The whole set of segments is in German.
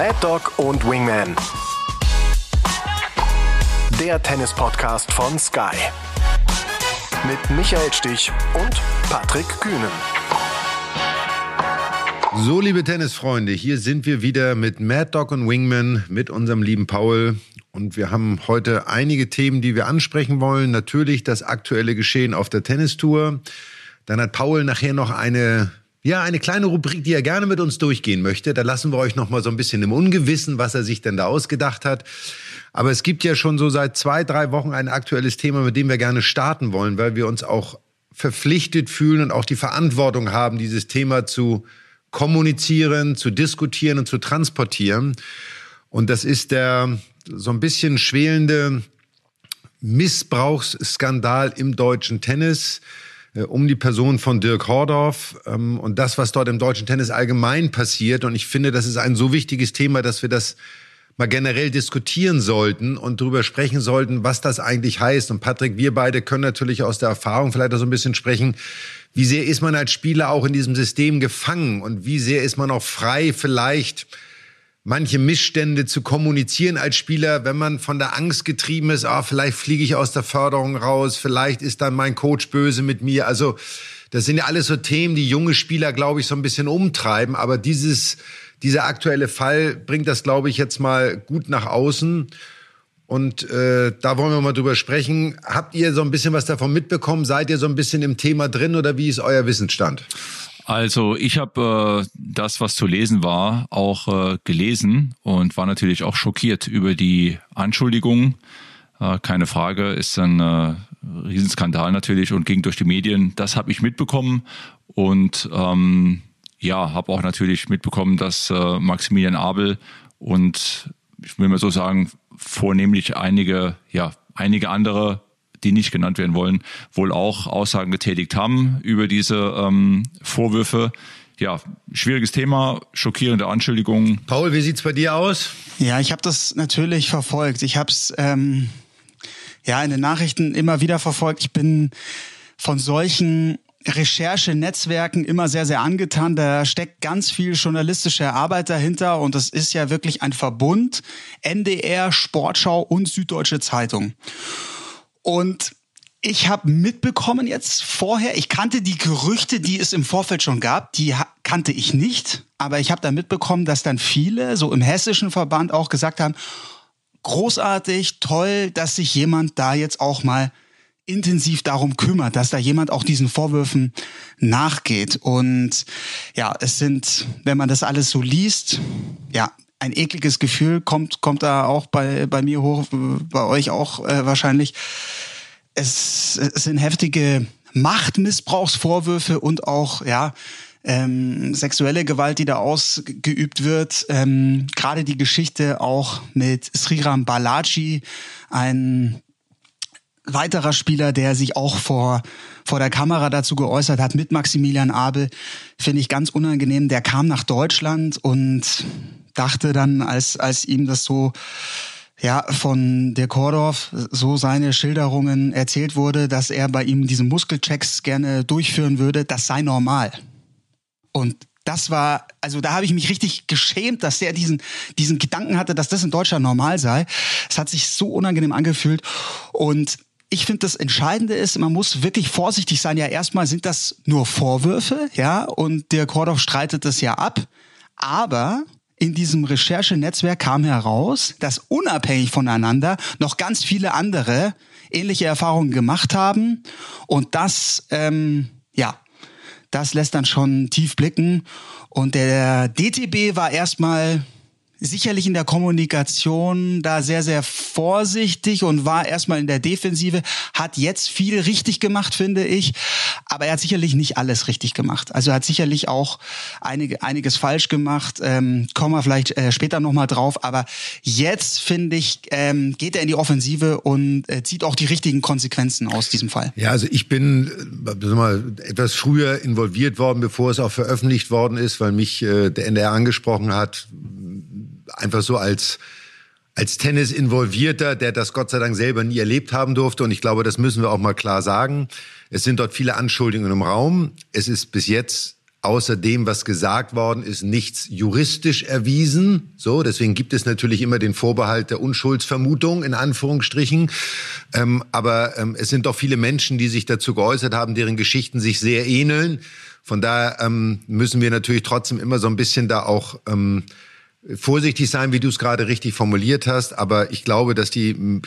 Mad Dog und Wingman. Der Tennis-Podcast von Sky. Mit Michael Stich und Patrick Kühnen. So, liebe Tennisfreunde, hier sind wir wieder mit Mad Dog und Wingman, mit unserem lieben Paul. Und wir haben heute einige Themen, die wir ansprechen wollen. Natürlich das aktuelle Geschehen auf der Tennistour. Dann hat Paul nachher noch eine ja, eine kleine Rubrik, die er gerne mit uns durchgehen möchte. Da lassen wir euch noch mal so ein bisschen im Ungewissen, was er sich denn da ausgedacht hat. Aber es gibt ja schon so seit zwei, drei Wochen ein aktuelles Thema, mit dem wir gerne starten wollen, weil wir uns auch verpflichtet fühlen und auch die Verantwortung haben, dieses Thema zu kommunizieren, zu diskutieren und zu transportieren. Und das ist der so ein bisschen schwelende Missbrauchsskandal im deutschen Tennis um die Person von Dirk Hordorf ähm, und das, was dort im deutschen Tennis allgemein passiert. Und ich finde, das ist ein so wichtiges Thema, dass wir das mal generell diskutieren sollten und darüber sprechen sollten, was das eigentlich heißt. Und Patrick, wir beide können natürlich aus der Erfahrung vielleicht auch so ein bisschen sprechen, wie sehr ist man als Spieler auch in diesem System gefangen und wie sehr ist man auch frei vielleicht manche Missstände zu kommunizieren als Spieler, wenn man von der Angst getrieben ist, ah, vielleicht fliege ich aus der Förderung raus, vielleicht ist dann mein Coach böse mit mir. Also das sind ja alles so Themen, die junge Spieler, glaube ich, so ein bisschen umtreiben. Aber dieses, dieser aktuelle Fall bringt das, glaube ich, jetzt mal gut nach außen. Und äh, da wollen wir mal drüber sprechen. Habt ihr so ein bisschen was davon mitbekommen? Seid ihr so ein bisschen im Thema drin oder wie ist euer Wissensstand? Also ich habe äh, das, was zu lesen war, auch äh, gelesen und war natürlich auch schockiert über die Anschuldigungen. Äh, keine Frage, ist ein äh, Riesenskandal natürlich und ging durch die Medien. Das habe ich mitbekommen und ähm, ja, habe auch natürlich mitbekommen, dass äh, Maximilian Abel und ich will mal so sagen, vornehmlich einige, ja, einige andere die nicht genannt werden wollen, wohl auch Aussagen getätigt haben über diese ähm, Vorwürfe. Ja, schwieriges Thema, schockierende Anschuldigungen. Paul, wie sieht's bei dir aus? Ja, ich habe das natürlich verfolgt. Ich habe es ähm, ja in den Nachrichten immer wieder verfolgt. Ich bin von solchen Recherchenetzwerken immer sehr, sehr angetan. Da steckt ganz viel journalistische Arbeit dahinter und das ist ja wirklich ein Verbund NDR, Sportschau und Süddeutsche Zeitung. Und ich habe mitbekommen jetzt vorher, ich kannte die Gerüchte, die es im Vorfeld schon gab, die kannte ich nicht, aber ich habe da mitbekommen, dass dann viele, so im hessischen Verband auch gesagt haben, großartig, toll, dass sich jemand da jetzt auch mal intensiv darum kümmert, dass da jemand auch diesen Vorwürfen nachgeht. Und ja, es sind, wenn man das alles so liest, ja, ein ekliges Gefühl kommt, kommt da auch bei, bei mir hoch, bei euch auch äh, wahrscheinlich. Es, es sind heftige Machtmissbrauchsvorwürfe und auch, ja, ähm, sexuelle Gewalt, die da ausgeübt wird. Ähm, Gerade die Geschichte auch mit Sriram Balaji, ein weiterer Spieler, der sich auch vor, vor der Kamera dazu geäußert hat, mit Maximilian Abel, finde ich ganz unangenehm. Der kam nach Deutschland und dachte dann, als, als ihm das so ja, von der Kordorf so seine Schilderungen erzählt wurde, dass er bei ihm diese Muskelchecks gerne durchführen würde, das sei normal. Und das war, also da habe ich mich richtig geschämt, dass er diesen, diesen Gedanken hatte, dass das in Deutschland normal sei. Es hat sich so unangenehm angefühlt. Und ich finde, das Entscheidende ist, man muss wirklich vorsichtig sein. Ja, erstmal sind das nur Vorwürfe, ja, und der Kordorf streitet das ja ab. Aber in diesem Recherchenetzwerk kam heraus, dass unabhängig voneinander noch ganz viele andere ähnliche Erfahrungen gemacht haben. Und das, ähm, ja, das lässt dann schon tief blicken. Und der DTB war erstmal sicherlich in der Kommunikation da sehr, sehr vorsichtig und war erstmal in der Defensive, hat jetzt viel richtig gemacht, finde ich. Aber er hat sicherlich nicht alles richtig gemacht. Also er hat sicherlich auch einige, einiges falsch gemacht. Ähm, kommen wir vielleicht äh, später nochmal drauf. Aber jetzt, finde ich, ähm, geht er in die Offensive und äh, zieht auch die richtigen Konsequenzen aus diesem Fall. Ja, also ich bin äh, mal, etwas früher involviert worden, bevor es auch veröffentlicht worden ist, weil mich äh, der NDR angesprochen hat einfach so als als Tennis involvierter, der das Gott sei Dank selber nie erlebt haben durfte. Und ich glaube, das müssen wir auch mal klar sagen. Es sind dort viele Anschuldigungen im Raum. Es ist bis jetzt außer dem, was gesagt worden ist, nichts juristisch erwiesen. So, deswegen gibt es natürlich immer den Vorbehalt der Unschuldsvermutung in Anführungsstrichen. Ähm, aber ähm, es sind doch viele Menschen, die sich dazu geäußert haben, deren Geschichten sich sehr ähneln. Von daher ähm, müssen wir natürlich trotzdem immer so ein bisschen da auch ähm, vorsichtig sein, wie du es gerade richtig formuliert hast. Aber ich glaube, dass die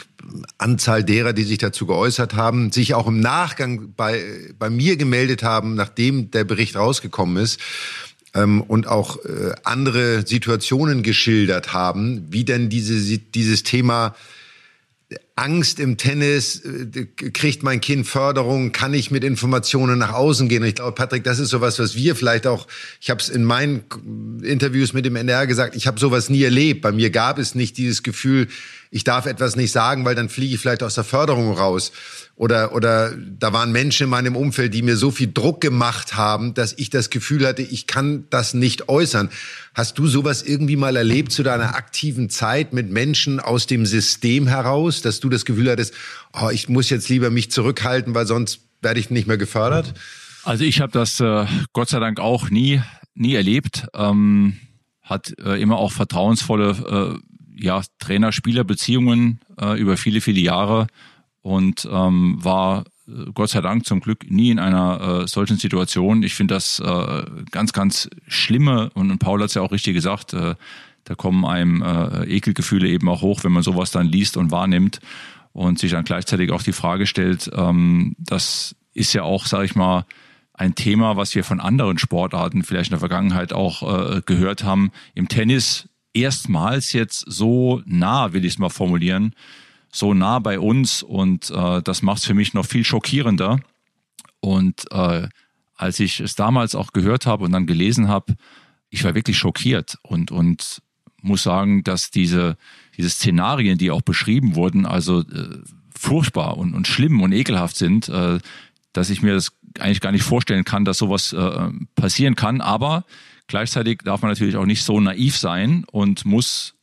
Anzahl derer, die sich dazu geäußert haben, sich auch im Nachgang bei, bei mir gemeldet haben, nachdem der Bericht rausgekommen ist. Ähm, und auch äh, andere Situationen geschildert haben, wie denn diese, dieses Thema Angst im Tennis, äh, kriegt mein Kind Förderung, kann ich mit Informationen nach außen gehen? Und ich glaube, Patrick, das ist sowas, was wir vielleicht auch, ich habe es in meinen Interviews mit dem NDR gesagt, ich habe sowas nie erlebt. Bei mir gab es nicht dieses Gefühl, ich darf etwas nicht sagen, weil dann fliege ich vielleicht aus der Förderung raus. Oder, oder da waren Menschen in meinem Umfeld, die mir so viel Druck gemacht haben, dass ich das Gefühl hatte, ich kann das nicht äußern. Hast du sowas irgendwie mal erlebt zu deiner aktiven Zeit mit Menschen aus dem System heraus, dass du das Gefühl hattest, oh, ich muss jetzt lieber mich zurückhalten, weil sonst werde ich nicht mehr gefördert? Also ich habe das äh, Gott sei Dank auch nie, nie erlebt. Ähm, hat äh, immer auch vertrauensvolle äh, ja, Trainer-Spieler-Beziehungen äh, über viele, viele Jahre und ähm, war äh, Gott sei Dank zum Glück nie in einer äh, solchen Situation. Ich finde das äh, ganz, ganz schlimme und, und Paul hat es ja auch richtig gesagt, äh, da kommen einem äh, Ekelgefühle eben auch hoch, wenn man sowas dann liest und wahrnimmt und sich dann gleichzeitig auch die Frage stellt, ähm, das ist ja auch, sage ich mal, ein Thema, was wir von anderen Sportarten vielleicht in der Vergangenheit auch äh, gehört haben. Im Tennis erstmals jetzt so nah, will ich es mal formulieren, so nah bei uns und äh, das macht es für mich noch viel schockierender. Und äh, als ich es damals auch gehört habe und dann gelesen habe, ich war wirklich schockiert und, und muss sagen, dass diese, diese Szenarien, die auch beschrieben wurden, also äh, furchtbar und, und schlimm und ekelhaft sind, äh, dass ich mir das eigentlich gar nicht vorstellen kann, dass sowas äh, passieren kann. Aber Gleichzeitig darf man natürlich auch nicht so naiv sein und muss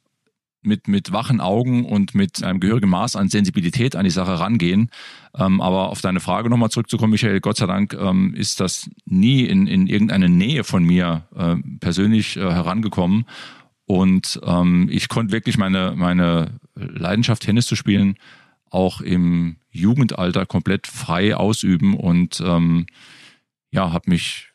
mit, mit wachen Augen und mit einem gehörigen Maß an Sensibilität an die Sache rangehen. Ähm, aber auf deine Frage nochmal zurückzukommen, Michael, Gott sei Dank ähm, ist das nie in, in irgendeine Nähe von mir äh, persönlich äh, herangekommen. Und ähm, ich konnte wirklich meine, meine Leidenschaft, Tennis zu spielen, auch im Jugendalter komplett frei ausüben und ähm, ja, habe mich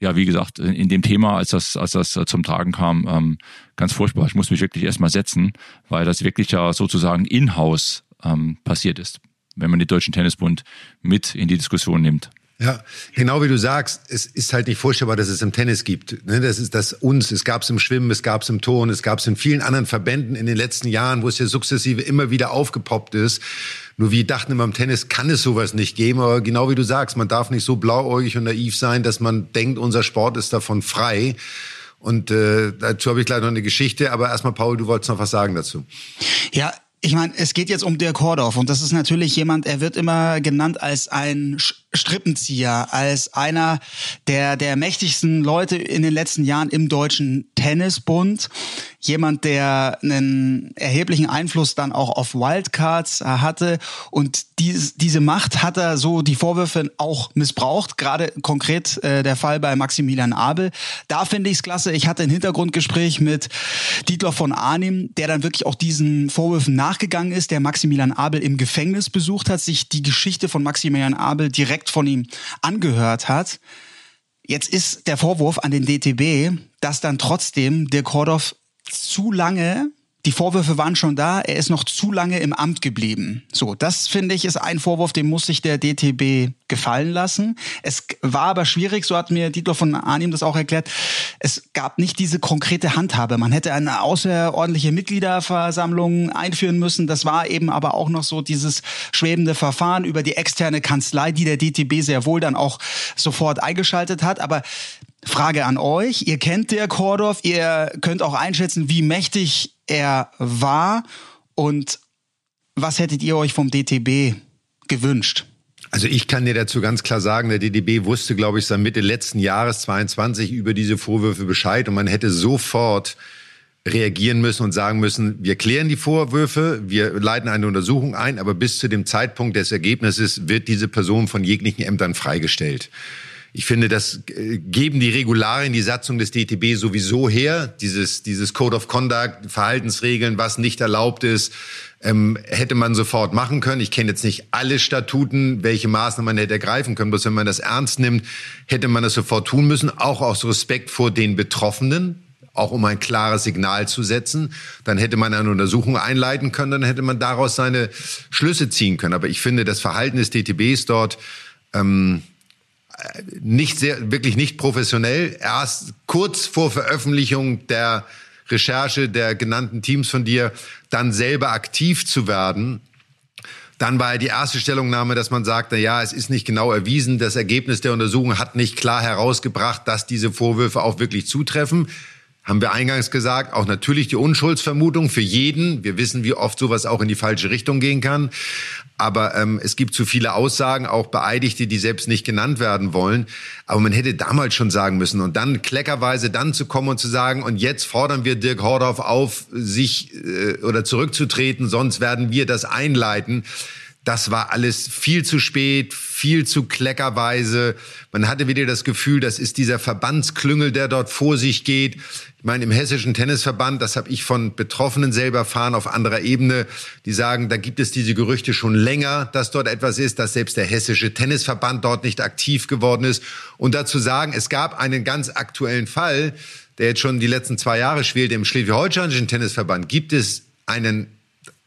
ja, wie gesagt, in dem Thema, als das, als das zum Tragen kam, ähm, ganz furchtbar. Ich muss mich wirklich erstmal setzen, weil das wirklich ja sozusagen in-house ähm, passiert ist, wenn man den Deutschen Tennisbund mit in die Diskussion nimmt. Ja, genau wie du sagst, es ist halt nicht vorstellbar, dass es im Tennis gibt. Ne, das ist das uns, es gab es im Schwimmen, es gab es im Turnen, es gab es in vielen anderen Verbänden in den letzten Jahren, wo es ja sukzessive immer wieder aufgepoppt ist. Nur wir dachten immer, im Tennis kann es sowas nicht geben, aber genau wie du sagst, man darf nicht so blauäugig und naiv sein, dass man denkt, unser Sport ist davon frei. Und äh, dazu habe ich gleich noch eine Geschichte, aber erstmal, Paul, du wolltest noch was sagen dazu. Ja, ich meine, es geht jetzt um Dirk Hordorf und das ist natürlich jemand, er wird immer genannt als ein Strippenzieher, als einer der, der mächtigsten Leute in den letzten Jahren im Deutschen Tennisbund. Jemand, der einen erheblichen Einfluss dann auch auf Wildcards hatte. Und dies, diese Macht hat er so die Vorwürfe auch missbraucht. Gerade konkret äh, der Fall bei Maximilian Abel. Da finde ich es klasse. Ich hatte ein Hintergrundgespräch mit Dietler von Arnim, der dann wirklich auch diesen Vorwürfen nachgegangen ist, der Maximilian Abel im Gefängnis besucht hat, sich die Geschichte von Maximilian Abel direkt direkt von ihm angehört hat. Jetzt ist der Vorwurf an den DTB, dass dann trotzdem Dirk Hordorf zu lange die Vorwürfe waren schon da, er ist noch zu lange im Amt geblieben. So, das finde ich ist ein Vorwurf, den muss sich der DTB gefallen lassen. Es war aber schwierig, so hat mir Dietler von Arnim das auch erklärt. Es gab nicht diese konkrete Handhabe. Man hätte eine außerordentliche Mitgliederversammlung einführen müssen. Das war eben aber auch noch so dieses schwebende Verfahren über die externe Kanzlei, die der DTB sehr wohl dann auch sofort eingeschaltet hat. Aber Frage an euch. Ihr kennt Dirk Kordorf, ihr könnt auch einschätzen, wie mächtig er war und was hättet ihr euch vom DTB gewünscht? Also ich kann dir dazu ganz klar sagen, der DDB wusste, glaube ich, seit Mitte letzten Jahres 22 über diese Vorwürfe Bescheid und man hätte sofort reagieren müssen und sagen müssen, wir klären die Vorwürfe, wir leiten eine Untersuchung ein, aber bis zu dem Zeitpunkt des Ergebnisses wird diese Person von jeglichen Ämtern freigestellt. Ich finde, das äh, geben die Regularien, die Satzung des DTB sowieso her. Dieses, dieses Code of Conduct, Verhaltensregeln, was nicht erlaubt ist, ähm, hätte man sofort machen können. Ich kenne jetzt nicht alle Statuten, welche Maßnahmen man hätte ergreifen können. Bloß wenn man das ernst nimmt, hätte man das sofort tun müssen. Auch aus Respekt vor den Betroffenen, auch um ein klares Signal zu setzen. Dann hätte man eine Untersuchung einleiten können, dann hätte man daraus seine Schlüsse ziehen können. Aber ich finde, das Verhalten des DTBs dort ähm, nicht sehr, wirklich nicht professionell. Erst kurz vor Veröffentlichung der Recherche der genannten Teams von dir, dann selber aktiv zu werden. Dann war ja die erste Stellungnahme, dass man sagt, na ja, es ist nicht genau erwiesen, das Ergebnis der Untersuchung hat nicht klar herausgebracht, dass diese Vorwürfe auch wirklich zutreffen haben wir eingangs gesagt, auch natürlich die Unschuldsvermutung für jeden. Wir wissen, wie oft sowas auch in die falsche Richtung gehen kann. Aber ähm, es gibt zu viele Aussagen, auch Beeidigte, die selbst nicht genannt werden wollen. Aber man hätte damals schon sagen müssen und dann kleckerweise dann zu kommen und zu sagen, und jetzt fordern wir Dirk Hordorf auf, sich äh, oder zurückzutreten, sonst werden wir das einleiten. Das war alles viel zu spät, viel zu kleckerweise. Man hatte wieder das Gefühl, das ist dieser Verbandsklüngel, der dort vor sich geht. Ich meine, im Hessischen Tennisverband, das habe ich von Betroffenen selber erfahren auf anderer Ebene, die sagen, da gibt es diese Gerüchte schon länger, dass dort etwas ist, dass selbst der Hessische Tennisverband dort nicht aktiv geworden ist. Und dazu sagen, es gab einen ganz aktuellen Fall, der jetzt schon die letzten zwei Jahre schwelt, im Schleswig-Holsteinischen Tennisverband gibt es einen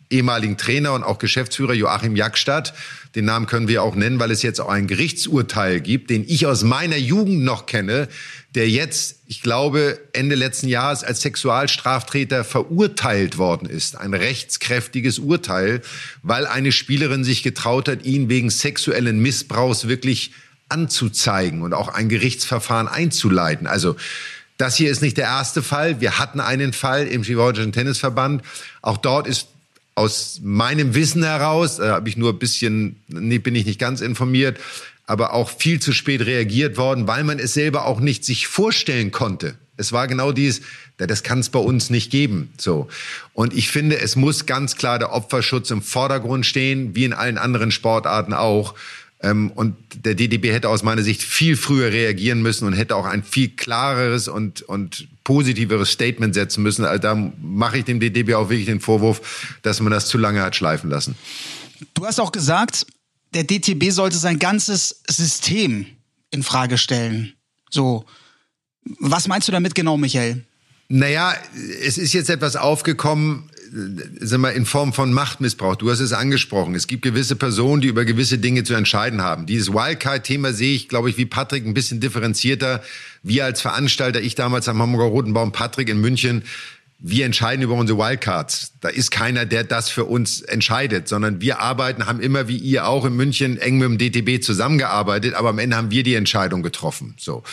ehemaligen Trainer und auch Geschäftsführer Joachim Jackstadt. Den Namen können wir auch nennen, weil es jetzt auch ein Gerichtsurteil gibt, den ich aus meiner Jugend noch kenne, der jetzt, ich glaube, Ende letzten Jahres als Sexualstrafträter verurteilt worden ist. Ein rechtskräftiges Urteil, weil eine Spielerin sich getraut hat, ihn wegen sexuellen Missbrauchs wirklich anzuzeigen und auch ein Gerichtsverfahren einzuleiten. Also das hier ist nicht der erste Fall. Wir hatten einen Fall im Georgischen Tennisverband. Auch dort ist aus meinem Wissen heraus, äh, habe ich nur ein bisschen, nee, bin ich nicht ganz informiert, aber auch viel zu spät reagiert worden, weil man es selber auch nicht sich vorstellen konnte. Es war genau dies, das kann es bei uns nicht geben. So. Und ich finde, es muss ganz klar der Opferschutz im Vordergrund stehen, wie in allen anderen Sportarten auch. Ähm, und der DDB hätte aus meiner Sicht viel früher reagieren müssen und hätte auch ein viel klareres und, und positiveres Statement setzen müssen. Also da mache ich dem DDB auch wirklich den Vorwurf, dass man das zu lange hat schleifen lassen. Du hast auch gesagt, der DTB sollte sein ganzes System in Frage stellen. So. Was meinst du damit genau, Michael? Naja, es ist jetzt etwas aufgekommen, sind wir in Form von Machtmissbrauch. Du hast es angesprochen. Es gibt gewisse Personen, die über gewisse Dinge zu entscheiden haben. Dieses Wildcard-Thema sehe ich, glaube ich, wie Patrick ein bisschen differenzierter. Wir als Veranstalter, ich damals am Hamburger Roten Baum, Patrick in München, wir entscheiden über unsere Wildcards. Da ist keiner, der das für uns entscheidet, sondern wir arbeiten, haben immer wie ihr auch in München eng mit dem DTB zusammengearbeitet, aber am Ende haben wir die Entscheidung getroffen. So,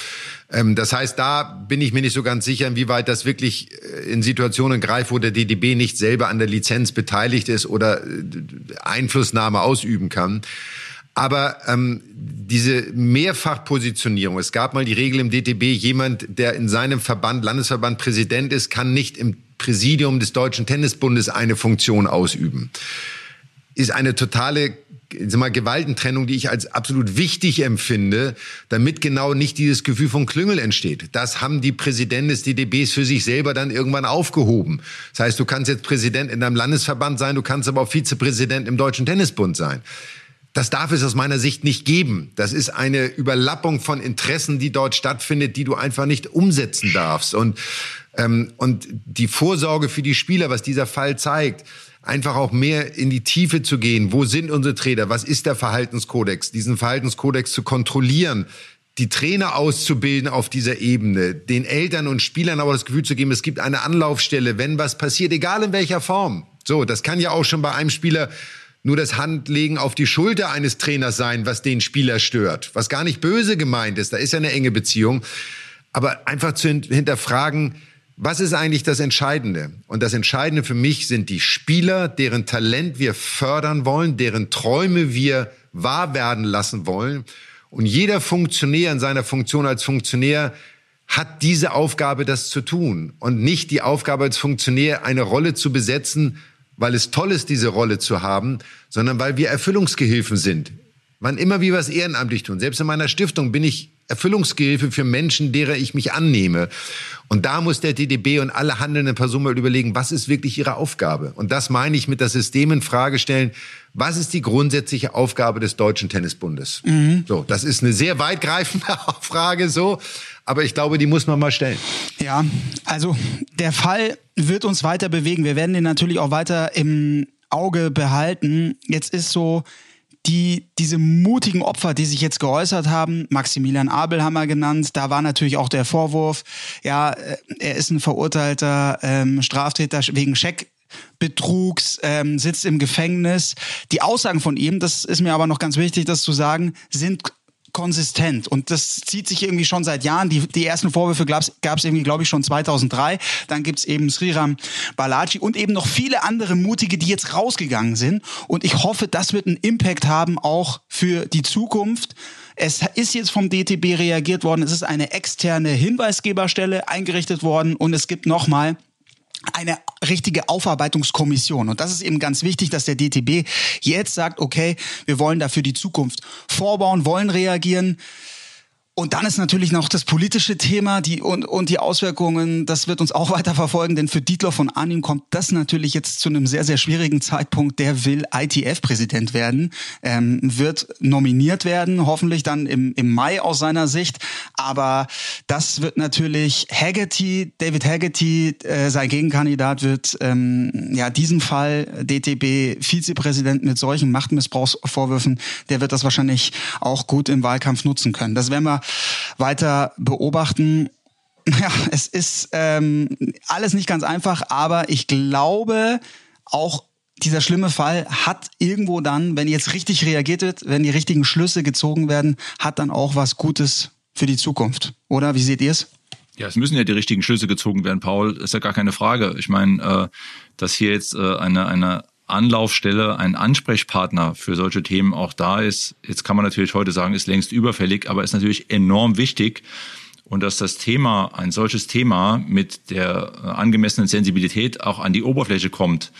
ähm, das heißt, da bin ich mir nicht so ganz sicher, inwieweit das wirklich äh, in Situationen greift, wo der DTB nicht selber an der Lizenz beteiligt ist oder äh, Einflussnahme ausüben kann. Aber ähm, diese Mehrfachpositionierung, es gab mal die Regel im DTB, jemand, der in seinem Verband, Landesverband Präsident ist, kann nicht im Präsidium des Deutschen Tennisbundes eine Funktion ausüben. Ist eine totale mal, Gewaltentrennung, die ich als absolut wichtig empfinde, damit genau nicht dieses Gefühl von Klüngel entsteht. Das haben die Präsidenten des DDBs für sich selber dann irgendwann aufgehoben. Das heißt, du kannst jetzt Präsident in deinem Landesverband sein, du kannst aber auch Vizepräsident im Deutschen Tennisbund sein. Das darf es aus meiner Sicht nicht geben. Das ist eine Überlappung von Interessen, die dort stattfindet, die du einfach nicht umsetzen darfst. Und, ähm, und die Vorsorge für die Spieler, was dieser Fall zeigt, einfach auch mehr in die Tiefe zu gehen. Wo sind unsere Trainer? Was ist der Verhaltenskodex? Diesen Verhaltenskodex zu kontrollieren, die Trainer auszubilden auf dieser Ebene, den Eltern und Spielern aber das Gefühl zu geben, es gibt eine Anlaufstelle, wenn was passiert, egal in welcher Form. So, das kann ja auch schon bei einem Spieler nur das Handlegen auf die Schulter eines Trainers sein, was den Spieler stört, was gar nicht böse gemeint ist. Da ist ja eine enge Beziehung. Aber einfach zu hinterfragen, was ist eigentlich das Entscheidende? Und das Entscheidende für mich sind die Spieler, deren Talent wir fördern wollen, deren Träume wir wahr werden lassen wollen. Und jeder Funktionär in seiner Funktion als Funktionär hat diese Aufgabe, das zu tun. Und nicht die Aufgabe als Funktionär, eine Rolle zu besetzen, weil es toll ist, diese Rolle zu haben, sondern weil wir Erfüllungsgehilfen sind. Wann immer wir was ehrenamtlich tun. Selbst in meiner Stiftung bin ich Erfüllungsgehilfe für Menschen, derer ich mich annehme. Und da muss der DDB und alle handelnden Personen mal überlegen, was ist wirklich ihre Aufgabe? Und das meine ich mit das System in Frage stellen. Was ist die grundsätzliche Aufgabe des Deutschen Tennisbundes? Mhm. So, das ist eine sehr weitgreifende Frage, so. Aber ich glaube, die muss man mal stellen. Ja, also der Fall wird uns weiter bewegen. Wir werden den natürlich auch weiter im Auge behalten. Jetzt ist so, die, diese mutigen Opfer, die sich jetzt geäußert haben, Maximilian Abel haben wir genannt, da war natürlich auch der Vorwurf, ja, äh, er ist ein verurteilter ähm, Straftäter wegen Scheckbetrugs, ähm, sitzt im Gefängnis. Die Aussagen von ihm, das ist mir aber noch ganz wichtig, das zu sagen, sind konsistent und das zieht sich irgendwie schon seit Jahren. Die, die ersten Vorwürfe gab es irgendwie, glaube ich, schon 2003. Dann gibt's eben Sriram Balaji und eben noch viele andere Mutige, die jetzt rausgegangen sind. Und ich hoffe, das wird einen Impact haben auch für die Zukunft. Es ist jetzt vom DTB reagiert worden. Es ist eine externe Hinweisgeberstelle eingerichtet worden und es gibt nochmal eine richtige Aufarbeitungskommission. Und das ist eben ganz wichtig, dass der DTB jetzt sagt, okay, wir wollen dafür die Zukunft vorbauen, wollen reagieren. Und dann ist natürlich noch das politische Thema die, und, und die Auswirkungen, das wird uns auch weiter verfolgen, denn für Dietler von Arnim kommt das natürlich jetzt zu einem sehr, sehr schwierigen Zeitpunkt. Der will ITF-Präsident werden, ähm, wird nominiert werden, hoffentlich dann im, im Mai aus seiner Sicht. Aber das wird natürlich Haggerty, David Haggerty, äh, sein Gegenkandidat wird ähm, ja diesen Fall DTB-Vizepräsident mit solchen Machtmissbrauchsvorwürfen, der wird das wahrscheinlich auch gut im Wahlkampf nutzen können. Das werden wir weiter beobachten. Ja, es ist ähm, alles nicht ganz einfach, aber ich glaube, auch dieser schlimme Fall hat irgendwo dann, wenn jetzt richtig reagiert wird, wenn die richtigen Schlüsse gezogen werden, hat dann auch was Gutes für die Zukunft. Oder wie seht ihr es? Ja, es müssen ja die richtigen Schlüsse gezogen werden, Paul, ist ja gar keine Frage. Ich meine, äh, dass hier jetzt äh, eine, eine Anlaufstelle, ein Ansprechpartner für solche Themen auch da ist. Jetzt kann man natürlich heute sagen, ist längst überfällig, aber ist natürlich enorm wichtig. Und dass das Thema, ein solches Thema mit der äh, angemessenen Sensibilität auch an die Oberfläche kommt,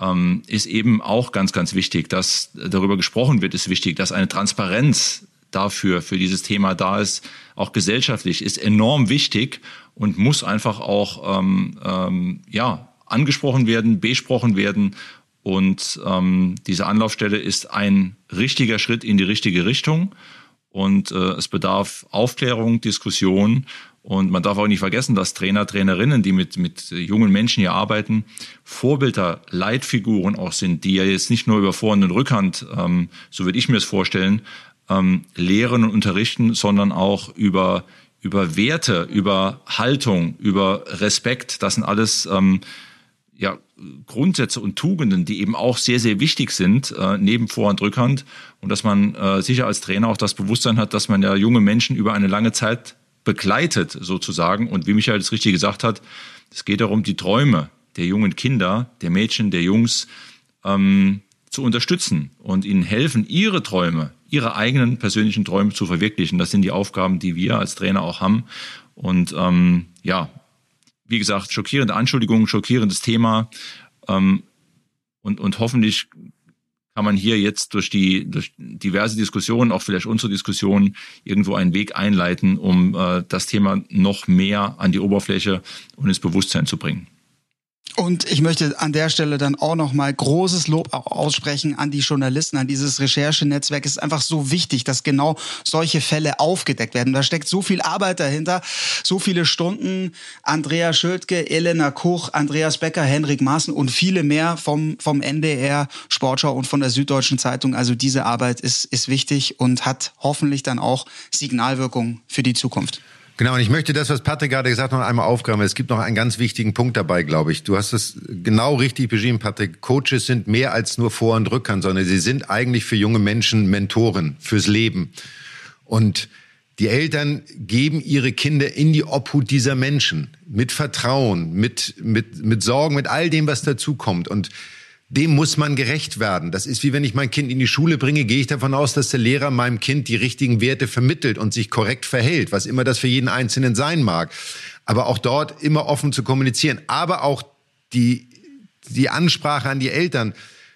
ähm, ist eben auch ganz, ganz wichtig. Dass darüber gesprochen wird, ist wichtig. Dass eine Transparenz dafür, für dieses Thema da ist, auch gesellschaftlich, ist enorm wichtig und muss einfach auch, ähm, ähm, ja, angesprochen werden, besprochen werden und ähm, diese Anlaufstelle ist ein richtiger Schritt in die richtige Richtung. Und äh, es bedarf Aufklärung, Diskussion. Und man darf auch nicht vergessen, dass Trainer, Trainerinnen, die mit, mit jungen Menschen hier arbeiten, Vorbilder, Leitfiguren auch sind, die ja jetzt nicht nur über Vorhand und Rückhand, ähm, so würde ich mir es vorstellen, ähm, lehren und unterrichten, sondern auch über, über Werte, über Haltung, über Respekt. Das sind alles ähm, ja, Grundsätze und Tugenden, die eben auch sehr, sehr wichtig sind, äh, neben Vor- und Rückhand. Und dass man äh, sicher als Trainer auch das Bewusstsein hat, dass man ja junge Menschen über eine lange Zeit begleitet, sozusagen. Und wie Michael es richtig gesagt hat, es geht darum, die Träume der jungen Kinder, der Mädchen, der Jungs ähm, zu unterstützen und ihnen helfen, ihre Träume, ihre eigenen persönlichen Träume zu verwirklichen. Das sind die Aufgaben, die wir als Trainer auch haben. Und ähm, ja, wie gesagt, schockierende Anschuldigungen, schockierendes Thema. Ähm, und, und hoffentlich kann man hier jetzt durch die durch diverse Diskussionen, auch vielleicht unsere Diskussionen, irgendwo einen Weg einleiten, um äh, das Thema noch mehr an die Oberfläche und ins Bewusstsein zu bringen. Und ich möchte an der Stelle dann auch noch mal großes Lob aussprechen an die Journalisten, an dieses Recherchenetzwerk. Es ist einfach so wichtig, dass genau solche Fälle aufgedeckt werden. Da steckt so viel Arbeit dahinter, so viele Stunden. Andrea Schildke, Elena Koch, Andreas Becker, Henrik Maaßen und viele mehr vom, vom NDR, Sportschau und von der Süddeutschen Zeitung. Also diese Arbeit ist, ist wichtig und hat hoffentlich dann auch Signalwirkung für die Zukunft. Genau, und ich möchte das, was Patrick gerade gesagt hat, noch einmal aufgreifen. Es gibt noch einen ganz wichtigen Punkt dabei, glaube ich. Du hast es genau richtig beschrieben, Patrick. Coaches sind mehr als nur Vor- und Rückhand, sondern sie sind eigentlich für junge Menschen Mentoren fürs Leben. Und die Eltern geben ihre Kinder in die Obhut dieser Menschen mit Vertrauen, mit, mit, mit Sorgen, mit all dem, was dazukommt. Und dem muss man gerecht werden. Das ist wie wenn ich mein Kind in die Schule bringe, gehe ich davon aus, dass der Lehrer meinem Kind die richtigen Werte vermittelt und sich korrekt verhält, was immer das für jeden Einzelnen sein mag. Aber auch dort immer offen zu kommunizieren. Aber auch die, die Ansprache an die Eltern.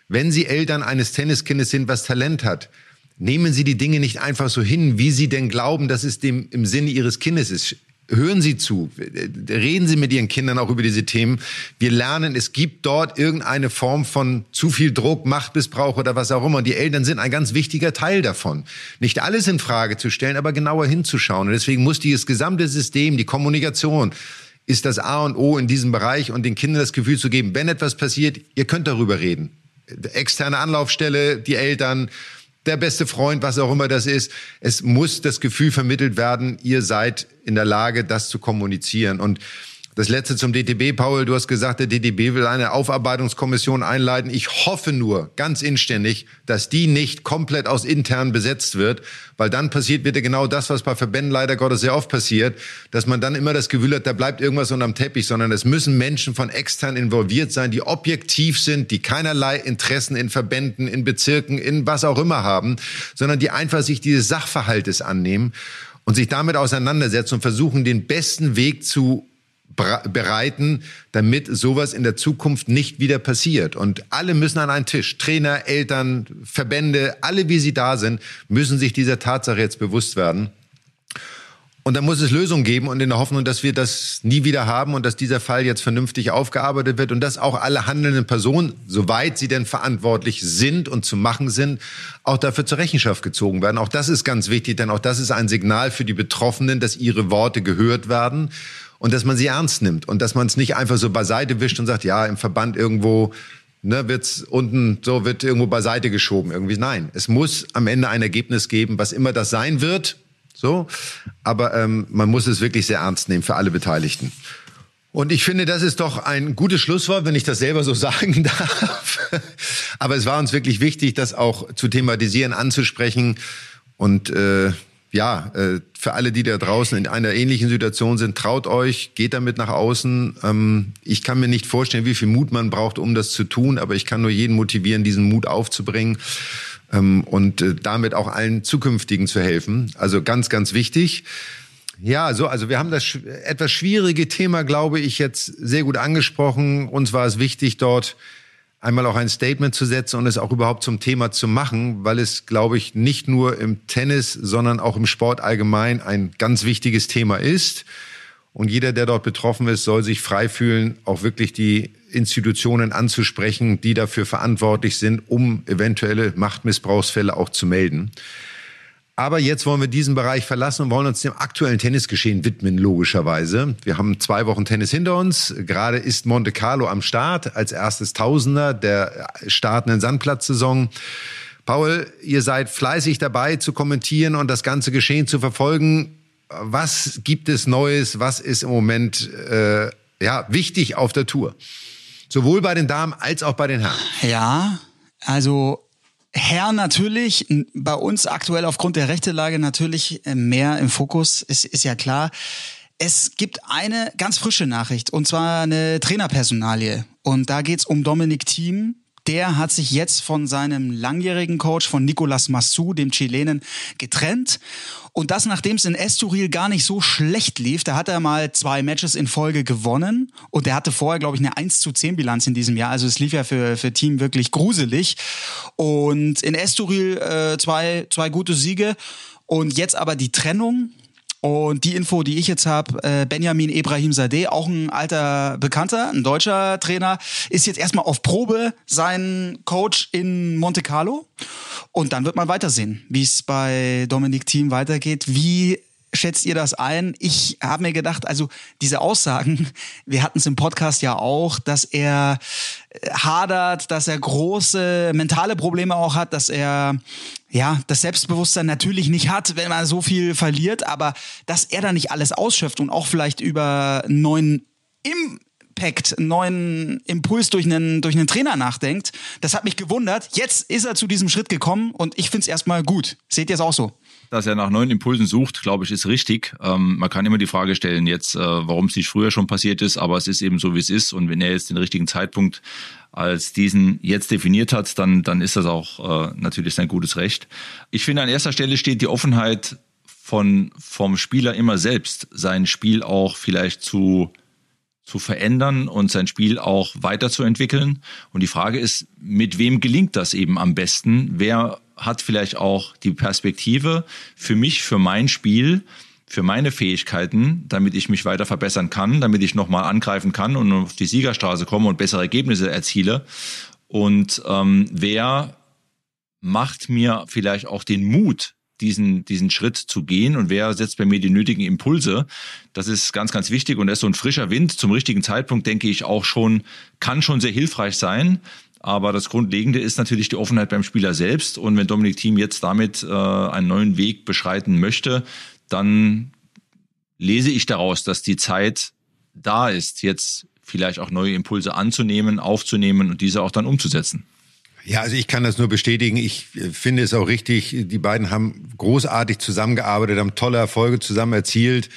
Wenn sie Eltern eines Tenniskindes sind, was Talent hat, nehmen Sie die Dinge nicht einfach so hin, wie Sie denn glauben, dass es dem im Sinne Ihres Kindes ist. Hören Sie zu, reden Sie mit Ihren Kindern auch über diese Themen. Wir lernen, es gibt dort irgendeine Form von zu viel Druck, Machtmissbrauch oder was auch immer. Und die Eltern sind ein ganz wichtiger Teil davon. Nicht alles in Frage zu stellen, aber genauer hinzuschauen. Und deswegen muss dieses gesamte System, die Kommunikation, ist das A und O in diesem Bereich und den Kindern das Gefühl zu geben, wenn etwas passiert, ihr könnt darüber reden. Externe Anlaufstelle, die Eltern, der beste Freund, was auch immer das ist. Es muss das Gefühl vermittelt werden, ihr seid in der Lage, das zu kommunizieren. Und das letzte zum DTB, Paul, du hast gesagt, der DTB will eine Aufarbeitungskommission einleiten. Ich hoffe nur ganz inständig, dass die nicht komplett aus intern besetzt wird, weil dann passiert wieder genau das, was bei Verbänden leider Gottes sehr oft passiert, dass man dann immer das Gefühl hat, da bleibt irgendwas unterm Teppich, sondern es müssen Menschen von extern involviert sein, die objektiv sind, die keinerlei Interessen in Verbänden, in Bezirken, in was auch immer haben, sondern die einfach sich dieses Sachverhaltes annehmen und sich damit auseinandersetzen und versuchen, den besten Weg zu bereiten, damit sowas in der Zukunft nicht wieder passiert. Und alle müssen an einen Tisch, Trainer, Eltern, Verbände, alle wie sie da sind, müssen sich dieser Tatsache jetzt bewusst werden. Und dann muss es Lösungen geben und in der Hoffnung, dass wir das nie wieder haben und dass dieser Fall jetzt vernünftig aufgearbeitet wird und dass auch alle handelnden Personen, soweit sie denn verantwortlich sind und zu machen sind, auch dafür zur Rechenschaft gezogen werden. Auch das ist ganz wichtig, denn auch das ist ein Signal für die Betroffenen, dass ihre Worte gehört werden und dass man sie ernst nimmt und dass man es nicht einfach so beiseite wischt und sagt, ja, im Verband irgendwo ne, wird's unten so wird irgendwo beiseite geschoben irgendwie. Nein, es muss am Ende ein Ergebnis geben, was immer das sein wird. So, aber ähm, man muss es wirklich sehr ernst nehmen für alle Beteiligten. Und ich finde, das ist doch ein gutes Schlusswort, wenn ich das selber so sagen darf. aber es war uns wirklich wichtig, das auch zu thematisieren, anzusprechen und äh, ja, äh, für alle, die da draußen in einer ähnlichen Situation sind, traut euch, geht damit nach außen. Ähm, ich kann mir nicht vorstellen, wie viel Mut man braucht, um das zu tun, aber ich kann nur jeden motivieren, diesen Mut aufzubringen ähm, und äh, damit auch allen Zukünftigen zu helfen. Also ganz, ganz wichtig. Ja, so, also wir haben das etwas schwierige Thema, glaube ich, jetzt sehr gut angesprochen. Uns war es wichtig, dort einmal auch ein Statement zu setzen und es auch überhaupt zum Thema zu machen, weil es, glaube ich, nicht nur im Tennis, sondern auch im Sport allgemein ein ganz wichtiges Thema ist. Und jeder, der dort betroffen ist, soll sich frei fühlen, auch wirklich die Institutionen anzusprechen, die dafür verantwortlich sind, um eventuelle Machtmissbrauchsfälle auch zu melden. Aber jetzt wollen wir diesen Bereich verlassen und wollen uns dem aktuellen Tennisgeschehen widmen, logischerweise. Wir haben zwei Wochen Tennis hinter uns. Gerade ist Monte Carlo am Start als erstes Tausender der startenden Sandplatzsaison. Paul, ihr seid fleißig dabei zu kommentieren und das ganze Geschehen zu verfolgen. Was gibt es Neues? Was ist im Moment äh, ja, wichtig auf der Tour? Sowohl bei den Damen als auch bei den Herren. Ja, also Herr natürlich, bei uns aktuell aufgrund der Rechtelage natürlich äh, mehr im Fokus, ist, ist ja klar. Es gibt eine ganz frische Nachricht und zwar eine Trainerpersonalie. Und da geht's um Dominik Thiem, der hat sich jetzt von seinem langjährigen Coach, von Nicolas Massou, dem Chilenen, getrennt. Und das, nachdem es in Estoril gar nicht so schlecht lief. Da hat er mal zwei Matches in Folge gewonnen. Und er hatte vorher, glaube ich, eine 1 zu 10 Bilanz in diesem Jahr. Also es lief ja für, für Team wirklich gruselig. Und in Estoril äh, zwei, zwei gute Siege. Und jetzt aber die Trennung und die Info, die ich jetzt habe, äh, Benjamin Ibrahim Sadeh, auch ein alter Bekannter, ein deutscher Trainer, ist jetzt erstmal auf Probe sein Coach in Monte Carlo. Und dann wird man weitersehen, wie es bei Dominik Thiem weitergeht, wie schätzt ihr das ein? Ich habe mir gedacht, also diese Aussagen, wir hatten es im Podcast ja auch, dass er äh, hadert, dass er große mentale Probleme auch hat, dass er ja das Selbstbewusstsein natürlich nicht hat, wenn man so viel verliert, aber dass er da nicht alles ausschöpft und auch vielleicht über neuen Impact, einen neuen Impuls durch einen, durch einen Trainer nachdenkt, das hat mich gewundert. Jetzt ist er zu diesem Schritt gekommen und ich finde es erstmal gut. Seht ihr es auch so? Dass er nach neuen Impulsen sucht, glaube ich, ist richtig. Ähm, man kann immer die Frage stellen jetzt, äh, warum es nicht früher schon passiert ist, aber es ist eben so, wie es ist. Und wenn er jetzt den richtigen Zeitpunkt als diesen jetzt definiert hat, dann, dann ist das auch äh, natürlich sein gutes Recht. Ich finde, an erster Stelle steht die Offenheit von, vom Spieler immer selbst, sein Spiel auch vielleicht zu zu verändern und sein Spiel auch weiterzuentwickeln. Und die Frage ist, mit wem gelingt das eben am besten? Wer hat vielleicht auch die Perspektive für mich, für mein Spiel, für meine Fähigkeiten, damit ich mich weiter verbessern kann, damit ich nochmal angreifen kann und auf die Siegerstraße komme und bessere Ergebnisse erziele. Und ähm, wer macht mir vielleicht auch den Mut, diesen, diesen Schritt zu gehen und wer setzt bei mir die nötigen Impulse. Das ist ganz, ganz wichtig und da ist so ein frischer Wind zum richtigen Zeitpunkt, denke ich, auch schon, kann schon sehr hilfreich sein. Aber das Grundlegende ist natürlich die Offenheit beim Spieler selbst. Und wenn Dominik Thiem jetzt damit äh, einen neuen Weg beschreiten möchte, dann lese ich daraus, dass die Zeit da ist, jetzt vielleicht auch neue Impulse anzunehmen, aufzunehmen und diese auch dann umzusetzen. Ja, also ich kann das nur bestätigen. Ich äh, finde es auch richtig. Die beiden haben großartig zusammengearbeitet, haben tolle Erfolge zusammen erzielt.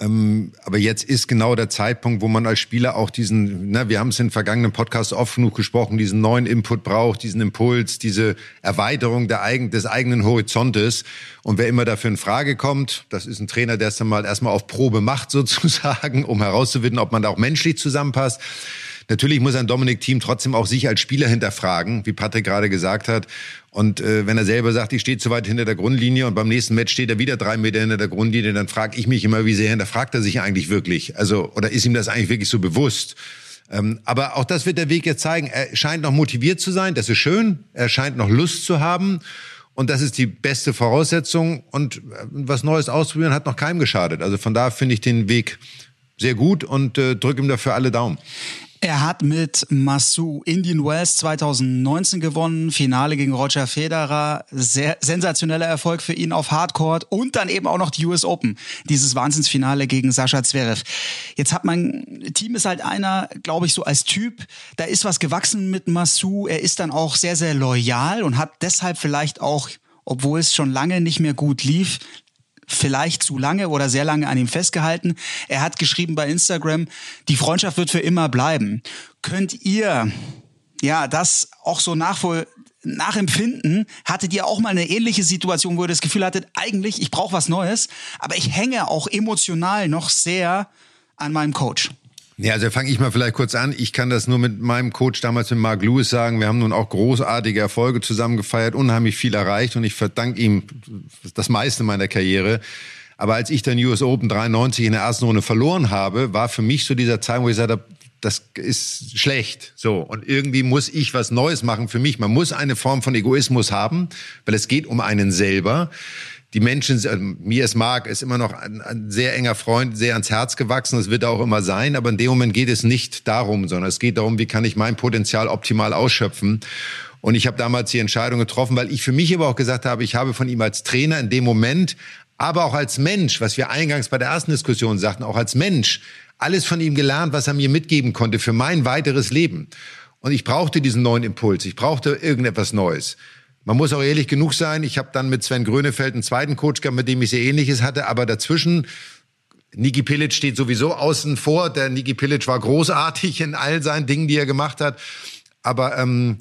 Ähm, aber jetzt ist genau der Zeitpunkt, wo man als Spieler auch diesen, ne, wir haben es in vergangenen Podcasts oft genug gesprochen, diesen neuen Input braucht, diesen Impuls, diese Erweiterung der des eigenen Horizontes. Und wer immer dafür in Frage kommt, das ist ein Trainer, der es dann mal erstmal auf Probe macht sozusagen, um herauszufinden, ob man da auch menschlich zusammenpasst. Natürlich muss ein Dominik-Team trotzdem auch sich als Spieler hinterfragen, wie Patrick gerade gesagt hat. Und äh, wenn er selber sagt, ich stehe zu weit hinter der Grundlinie und beim nächsten Match steht er wieder drei Meter hinter der Grundlinie, dann frage ich mich immer, wie sehr hinterfragt er sich eigentlich wirklich? Also, oder ist ihm das eigentlich wirklich so bewusst? Ähm, aber auch das wird der Weg jetzt zeigen. Er scheint noch motiviert zu sein, das ist schön. Er scheint noch Lust zu haben. Und das ist die beste Voraussetzung. Und äh, was Neues ausprobieren hat noch keinem geschadet. Also von da finde ich den Weg sehr gut und äh, drücke ihm dafür alle Daumen. Er hat mit Massou Indian Wells 2019 gewonnen, Finale gegen Roger Federer, sehr sensationeller Erfolg für ihn auf Hardcourt und dann eben auch noch die US Open, dieses Wahnsinnsfinale gegen Sascha Zverev. Jetzt hat mein Team ist halt einer, glaube ich, so als Typ, da ist was gewachsen mit Massou, er ist dann auch sehr sehr loyal und hat deshalb vielleicht auch obwohl es schon lange nicht mehr gut lief, vielleicht zu lange oder sehr lange an ihm festgehalten. Er hat geschrieben bei Instagram, die Freundschaft wird für immer bleiben. Könnt ihr ja das auch so nachvoll nachempfinden? Hattet ihr auch mal eine ähnliche Situation, wo ihr das Gefühl hattet, eigentlich, ich brauche was Neues, aber ich hänge auch emotional noch sehr an meinem Coach? Ja, also fange ich mal vielleicht kurz an. Ich kann das nur mit meinem Coach damals mit Mark Lewis sagen. Wir haben nun auch großartige Erfolge zusammen gefeiert, unheimlich viel erreicht und ich verdanke ihm das meiste meiner Karriere. Aber als ich dann US Open 93 in der ersten Runde verloren habe, war für mich so dieser Zeit, wo ich gesagt habe, das ist schlecht. So. Und irgendwie muss ich was Neues machen für mich. Man muss eine Form von Egoismus haben, weil es geht um einen selber die Menschen, äh, mir ist Marc, ist immer noch ein, ein, sehr enger Freund, sehr ans Herz gewachsen. Das wird auch immer sein. Aber in dem Moment geht es nicht darum, sondern es geht darum, wie kann ich mein Potenzial optimal ausschöpfen. Und ich habe damals die Entscheidung getroffen, weil ich für mich aber auch gesagt habe, ich habe von ihm als Trainer in dem Moment, aber auch als Mensch, was wir eingangs bei der ersten Diskussion sagten, auch als Mensch, alles von ihm gelernt, was er mir mitgeben konnte für mein weiteres Leben. Und ich brauchte diesen neuen Impuls. Ich brauchte irgendetwas Neues. Man muss auch ehrlich genug sein. Ich habe dann mit Sven Grönefeld einen zweiten Coach gehabt, mit dem ich sehr ähnliches hatte, aber dazwischen Niki Pilic steht sowieso außen vor. Der Niki Pilic war großartig in all seinen Dingen, die er gemacht hat. Aber ähm,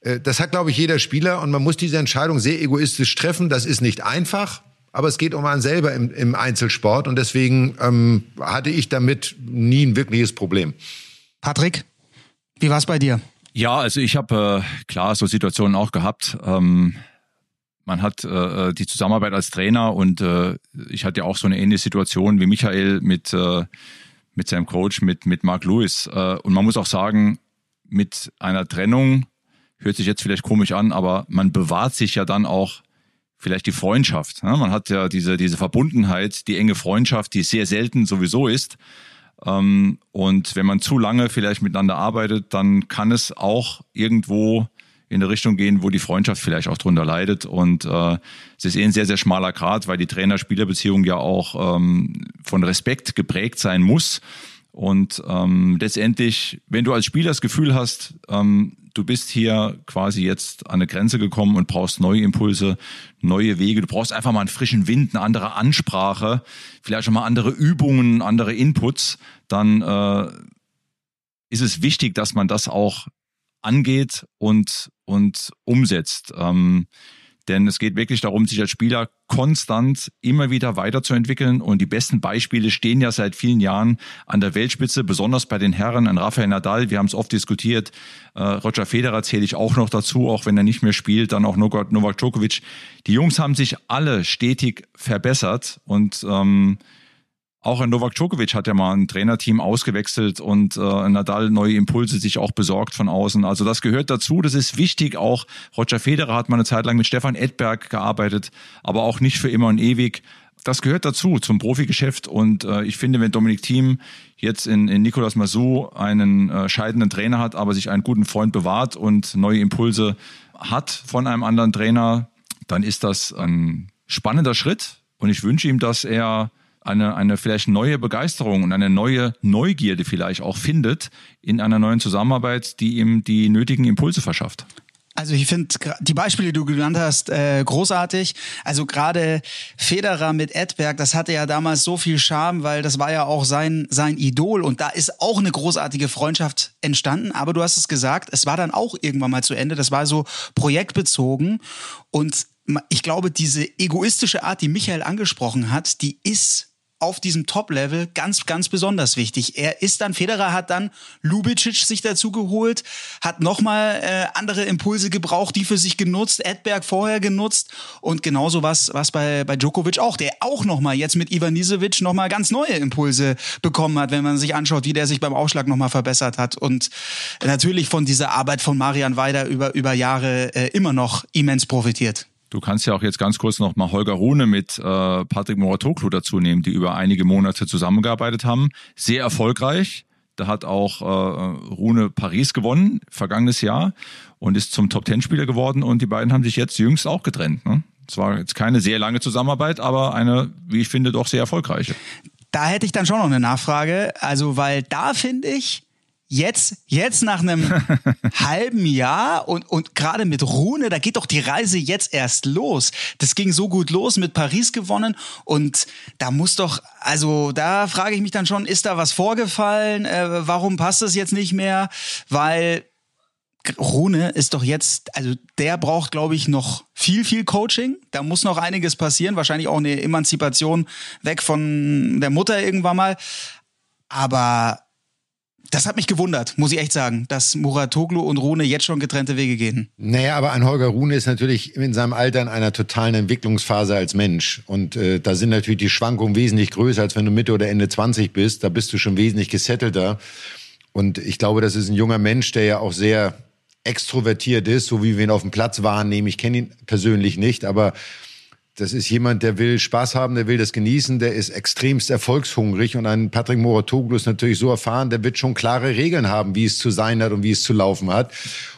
äh, das hat, glaube ich, jeder Spieler und man muss diese Entscheidung sehr egoistisch treffen. Das ist nicht einfach, aber es geht um einen selber im, im Einzelsport und deswegen ähm, hatte ich damit nie ein wirkliches Problem. Patrick, wie war es bei dir? Ja, also ich habe äh, klar so Situationen auch gehabt. Ähm, man hat äh, äh, die Zusammenarbeit als Trainer und äh, ich hatte ja auch so eine ähnliche Situation wie Michael mit äh, mit seinem Coach, mit mit Mark Lewis. Äh, und man muss auch sagen, mit einer Trennung hört sich jetzt vielleicht komisch an, aber man bewahrt sich ja dann auch vielleicht die Freundschaft. Ne? Man hat ja diese diese Verbundenheit, die enge Freundschaft, die sehr selten sowieso ist. Ähm, und wenn man zu lange vielleicht miteinander arbeitet, dann kann es auch irgendwo in eine Richtung gehen, wo die Freundschaft vielleicht auch drunter leidet. Und äh, es ist eh ein sehr, sehr schmaler Grad, weil die Trainer-Spieler-Beziehung ja auch ähm, von Respekt geprägt sein muss. Und ähm, letztendlich, wenn du als Spieler das Gefühl hast, ähm, du bist hier quasi jetzt an eine Grenze gekommen und brauchst neue Impulse, neue Wege, du brauchst einfach mal einen frischen Wind, eine andere Ansprache, vielleicht schon mal andere Übungen, andere Inputs, dann äh, ist es wichtig, dass man das auch angeht und, und umsetzt. Ähm, denn es geht wirklich darum, sich als Spieler konstant immer wieder weiterzuentwickeln. Und die besten Beispiele stehen ja seit vielen Jahren an der Weltspitze, besonders bei den Herren, an Rafael Nadal. Wir haben es oft diskutiert. Äh, Roger Federer zähle ich auch noch dazu, auch wenn er nicht mehr spielt. Dann auch Novak Djokovic. Die Jungs haben sich alle stetig verbessert und ähm, auch ein Novak Djokovic hat ja mal ein Trainerteam ausgewechselt und äh, Nadal neue Impulse sich auch besorgt von außen. Also das gehört dazu, das ist wichtig. Auch Roger Federer hat mal eine Zeit lang mit Stefan Edberg gearbeitet, aber auch nicht für immer und ewig. Das gehört dazu zum Profigeschäft und äh, ich finde, wenn Dominik Thiem jetzt in, in Nicolas Massou einen äh, scheidenden Trainer hat, aber sich einen guten Freund bewahrt und neue Impulse hat von einem anderen Trainer, dann ist das ein spannender Schritt und ich wünsche ihm, dass er eine, eine vielleicht neue Begeisterung und eine neue Neugierde vielleicht auch findet in einer neuen Zusammenarbeit, die ihm die nötigen Impulse verschafft. Also ich finde die Beispiele, die du genannt hast, äh, großartig. Also gerade Federer mit Edberg, das hatte ja damals so viel Charme, weil das war ja auch sein sein Idol und da ist auch eine großartige Freundschaft entstanden. Aber du hast es gesagt, es war dann auch irgendwann mal zu Ende. Das war so projektbezogen und ich glaube, diese egoistische Art, die Michael angesprochen hat, die ist auf diesem Top-Level ganz, ganz besonders wichtig. Er ist dann, Federer hat dann Lubicic sich dazu geholt, hat nochmal äh, andere Impulse gebraucht, die für sich genutzt, Edberg vorher genutzt und genauso was, was bei, bei Djokovic auch, der auch nochmal jetzt mit Ivan Nisevic nochmal ganz neue Impulse bekommen hat, wenn man sich anschaut, wie der sich beim Aufschlag nochmal verbessert hat und natürlich von dieser Arbeit von Marian Weider über, über Jahre äh, immer noch immens profitiert. Du kannst ja auch jetzt ganz kurz noch mal Holger Rune mit äh, Patrick Moratoglu dazu nehmen, die über einige Monate zusammengearbeitet haben. Sehr erfolgreich. Da hat auch äh, Rune Paris gewonnen, vergangenes Jahr, und ist zum Top-Ten-Spieler geworden. Und die beiden haben sich jetzt jüngst auch getrennt. Ne? Es war jetzt keine sehr lange Zusammenarbeit, aber eine, wie ich finde, doch sehr erfolgreiche. Da hätte ich dann schon noch eine Nachfrage. Also, weil da finde ich, jetzt, jetzt nach einem halben Jahr und, und gerade mit Rune, da geht doch die Reise jetzt erst los. Das ging so gut los, mit Paris gewonnen und da muss doch, also da frage ich mich dann schon, ist da was vorgefallen? Äh, warum passt das jetzt nicht mehr? Weil Rune ist doch jetzt, also der braucht, glaube ich, noch viel, viel Coaching. Da muss noch einiges passieren. Wahrscheinlich auch eine Emanzipation weg von der Mutter irgendwann mal. Aber das hat mich gewundert, muss ich echt sagen, dass Muratoglu und Rune jetzt schon getrennte Wege gehen. Naja, aber ein Holger Rune ist natürlich in seinem Alter in einer totalen Entwicklungsphase als Mensch. Und äh, da sind natürlich die Schwankungen wesentlich größer, als wenn du Mitte oder Ende 20 bist. Da bist du schon wesentlich gesettelter. Und ich glaube, das ist ein junger Mensch, der ja auch sehr extrovertiert ist, so wie wir ihn auf dem Platz wahrnehmen. Ich kenne ihn persönlich nicht, aber das ist jemand, der will Spaß haben, der will das genießen, der ist extremst erfolgshungrig und ein Patrick Moratoglu ist natürlich so erfahren, der wird schon klare Regeln haben, wie es zu sein hat und wie es zu laufen hat.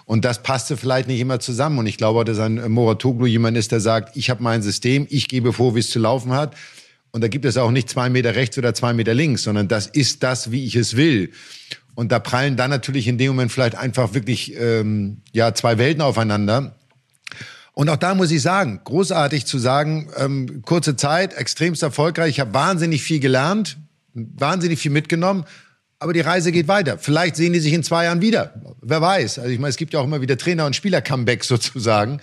Und das passte vielleicht nicht immer zusammen. Und ich glaube, dass ein Moratoglu jemand ist, der sagt, ich habe mein System, ich gebe vor, wie es zu laufen hat. Und da gibt es auch nicht zwei Meter rechts oder zwei Meter links, sondern das ist das, wie ich es will. Und da prallen dann natürlich in dem Moment vielleicht einfach wirklich ähm, ja zwei Welten aufeinander. Und auch da muss ich sagen, großartig zu sagen, ähm, kurze Zeit, extremst erfolgreich. Ich habe wahnsinnig viel gelernt, wahnsinnig viel mitgenommen. Aber die Reise geht weiter. Vielleicht sehen die sich in zwei Jahren wieder. Wer weiß. Also ich meine, es gibt ja auch immer wieder Trainer- und Spieler-Comebacks sozusagen.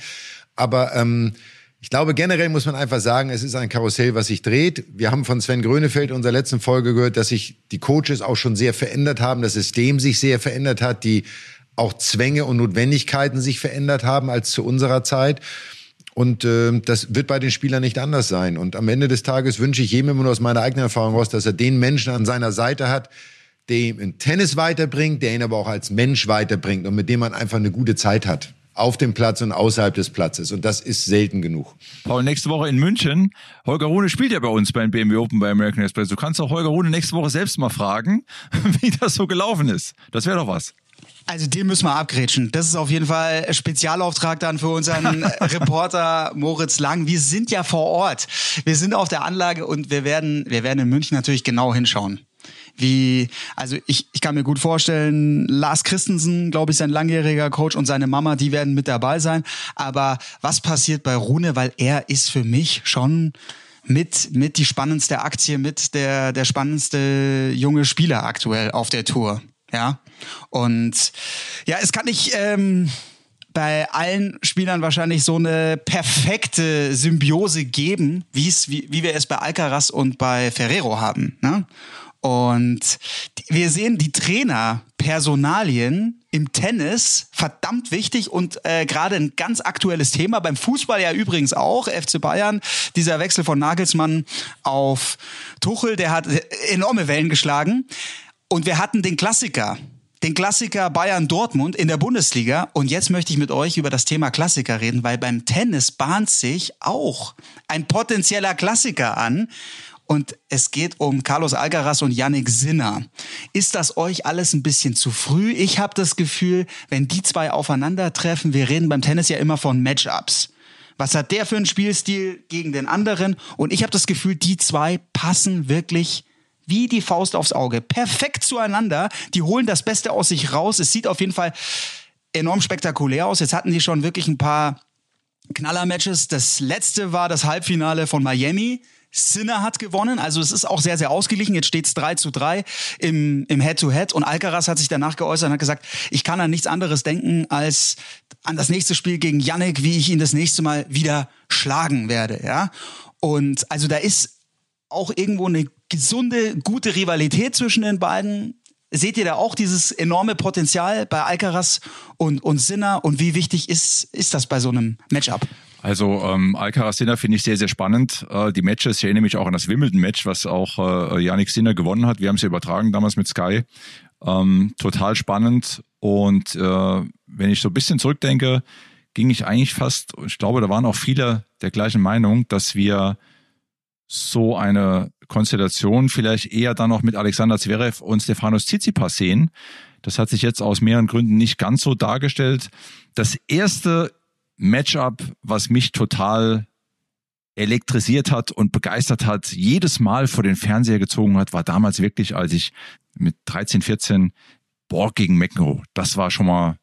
Aber ähm, ich glaube, generell muss man einfach sagen, es ist ein Karussell, was sich dreht. Wir haben von Sven Grönefeld in unserer letzten Folge gehört, dass sich die Coaches auch schon sehr verändert haben, das System sich sehr verändert hat, die auch Zwänge und Notwendigkeiten sich verändert haben als zu unserer Zeit. Und äh, das wird bei den Spielern nicht anders sein. Und am Ende des Tages wünsche ich jedem immer nur aus meiner eigenen Erfahrung raus, dass er den Menschen an seiner Seite hat, der ihm in Tennis weiterbringt, der ihn aber auch als Mensch weiterbringt und mit dem man einfach eine gute Zeit hat. Auf dem Platz und außerhalb des Platzes. Und das ist selten genug. Paul, nächste Woche in München. Holger Rune spielt ja bei uns beim BMW Open bei American Express. Du kannst auch Holger Rune nächste Woche selbst mal fragen, wie das so gelaufen ist. Das wäre doch was. Also den müssen wir abgrätschen. Das ist auf jeden Fall Spezialauftrag dann für unseren Reporter Moritz Lang. Wir sind ja vor Ort. Wir sind auf der Anlage und wir werden, wir werden in München natürlich genau hinschauen. Wie, also ich, ich kann mir gut vorstellen, Lars Christensen, glaube ich, sein langjähriger Coach und seine Mama, die werden mit dabei sein. Aber was passiert bei Rune? Weil er ist für mich schon mit, mit die spannendste Aktie, mit der, der spannendste junge Spieler aktuell auf der Tour. Ja. Und ja, es kann nicht, ähm, bei allen Spielern wahrscheinlich so eine perfekte Symbiose geben, wie's, wie, wie wir es bei Alcaraz und bei Ferrero haben. Ne? Und wir sehen die Trainer-Personalien im Tennis verdammt wichtig und äh, gerade ein ganz aktuelles Thema. Beim Fußball ja übrigens auch. FC Bayern, dieser Wechsel von Nagelsmann auf Tuchel, der hat enorme Wellen geschlagen. Und wir hatten den Klassiker den Klassiker Bayern Dortmund in der Bundesliga. Und jetzt möchte ich mit euch über das Thema Klassiker reden, weil beim Tennis bahnt sich auch ein potenzieller Klassiker an. Und es geht um Carlos Alcaraz und Yannick Sinner. Ist das euch alles ein bisschen zu früh? Ich habe das Gefühl, wenn die zwei aufeinandertreffen, wir reden beim Tennis ja immer von Matchups. Was hat der für einen Spielstil gegen den anderen? Und ich habe das Gefühl, die zwei passen wirklich wie die Faust aufs Auge. Perfekt zueinander. Die holen das Beste aus sich raus. Es sieht auf jeden Fall enorm spektakulär aus. Jetzt hatten die schon wirklich ein paar Knaller-Matches. Das letzte war das Halbfinale von Miami. Sinner hat gewonnen, also es ist auch sehr, sehr ausgeglichen. Jetzt steht es 3 zu 3 im, im Head-to-Head -Head. und Alcaraz hat sich danach geäußert und hat gesagt, ich kann an nichts anderes denken als an das nächste Spiel gegen Yannick, wie ich ihn das nächste Mal wieder schlagen werde, ja. Und also da ist auch irgendwo eine gesunde, gute Rivalität zwischen den beiden. Seht ihr da auch dieses enorme Potenzial bei Alcaraz und, und Sinner? Und wie wichtig ist, ist das bei so einem Matchup? Also ähm, Alcaraz Sinner finde ich sehr, sehr spannend. Äh, die Matches, ich erinnere mich auch an das Wimbledon-Match, was auch äh, Yannick Sinner gewonnen hat. Wir haben es ja übertragen damals mit Sky. Ähm, total spannend. Und äh, wenn ich so ein bisschen zurückdenke, ging ich eigentlich fast, ich glaube, da waren auch viele der gleichen Meinung, dass wir so eine Konstellation vielleicht eher dann noch mit Alexander Zverev und Stefanos Tsitsipas sehen. Das hat sich jetzt aus mehreren Gründen nicht ganz so dargestellt. Das erste Matchup, was mich total elektrisiert hat und begeistert hat, jedes Mal vor den Fernseher gezogen hat, war damals wirklich, als ich mit 13, 14 Borg gegen McEnroe. Das war schon mal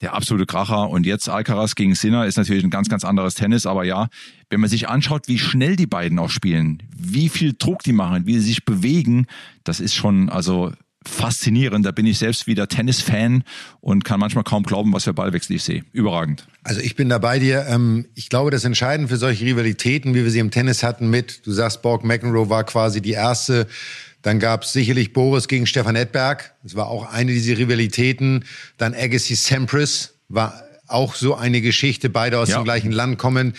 der absolute Kracher. Und jetzt Alcaraz gegen Sinner ist natürlich ein ganz, ganz anderes Tennis. Aber ja, wenn man sich anschaut, wie schnell die beiden auch spielen, wie viel Druck die machen, wie sie sich bewegen, das ist schon, also faszinierend. Da bin ich selbst wieder Tennis-Fan und kann manchmal kaum glauben, was für Ballwechsel ich sehe. Überragend. Also ich bin da bei dir. Ähm, ich glaube, das Entscheidende für solche Rivalitäten, wie wir sie im Tennis hatten mit, du sagst, Borg McEnroe war quasi die erste dann gab es sicherlich Boris gegen Stefan Edberg. Das war auch eine dieser Rivalitäten. Dann Agassi Sampras war auch so eine Geschichte. Beide aus ja. dem gleichen Land kommen.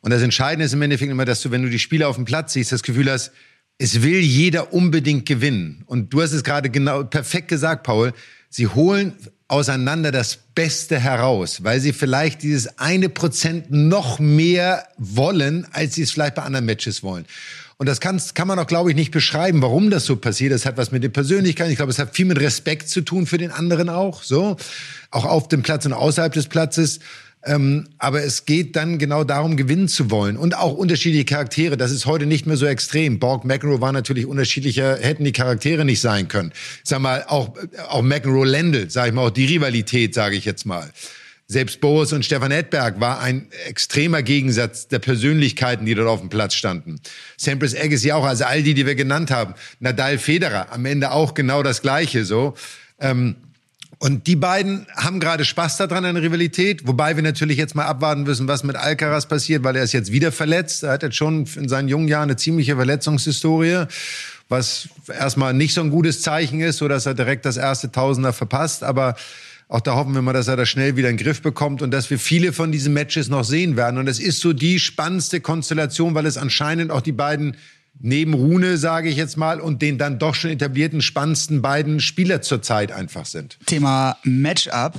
Und das Entscheidende ist im Endeffekt immer, dass du, wenn du die Spieler auf dem Platz siehst, das Gefühl hast, es will jeder unbedingt gewinnen. Und du hast es gerade genau perfekt gesagt, Paul. Sie holen auseinander das Beste heraus, weil sie vielleicht dieses eine Prozent noch mehr wollen, als sie es vielleicht bei anderen Matches wollen. Und das kann, kann man auch, glaube ich, nicht beschreiben, warum das so passiert. Das hat was mit der Persönlichkeit. Ich glaube, es hat viel mit Respekt zu tun für den anderen auch. So, auch auf dem Platz und außerhalb des Platzes. Ähm, aber es geht dann genau darum, gewinnen zu wollen. Und auch unterschiedliche Charaktere. Das ist heute nicht mehr so extrem. Borg, McEnroe waren natürlich unterschiedlicher, hätten die Charaktere nicht sein können. Sag mal, auch, auch McEnroe Lendl, sage ich mal, auch die Rivalität, sage ich jetzt mal. Selbst Boris und Stefan Edberg war ein extremer Gegensatz der Persönlichkeiten, die dort auf dem Platz standen. Sampras Agassi auch, also all die, die wir genannt haben. Nadal Federer, am Ende auch genau das Gleiche, so. Ähm, und die beiden haben gerade Spaß daran an der Rivalität, wobei wir natürlich jetzt mal abwarten müssen, was mit Alcaraz passiert, weil er ist jetzt wieder verletzt. Er hat jetzt schon in seinen jungen Jahren eine ziemliche Verletzungshistorie, was erstmal nicht so ein gutes Zeichen ist, so dass er direkt das erste Tausender verpasst. Aber auch da hoffen wir mal, dass er das schnell wieder in den Griff bekommt und dass wir viele von diesen Matches noch sehen werden. Und es ist so die spannendste Konstellation, weil es anscheinend auch die beiden neben Rune, sage ich jetzt mal, und den dann doch schon etablierten spannendsten beiden Spieler zurzeit einfach sind. Thema Matchup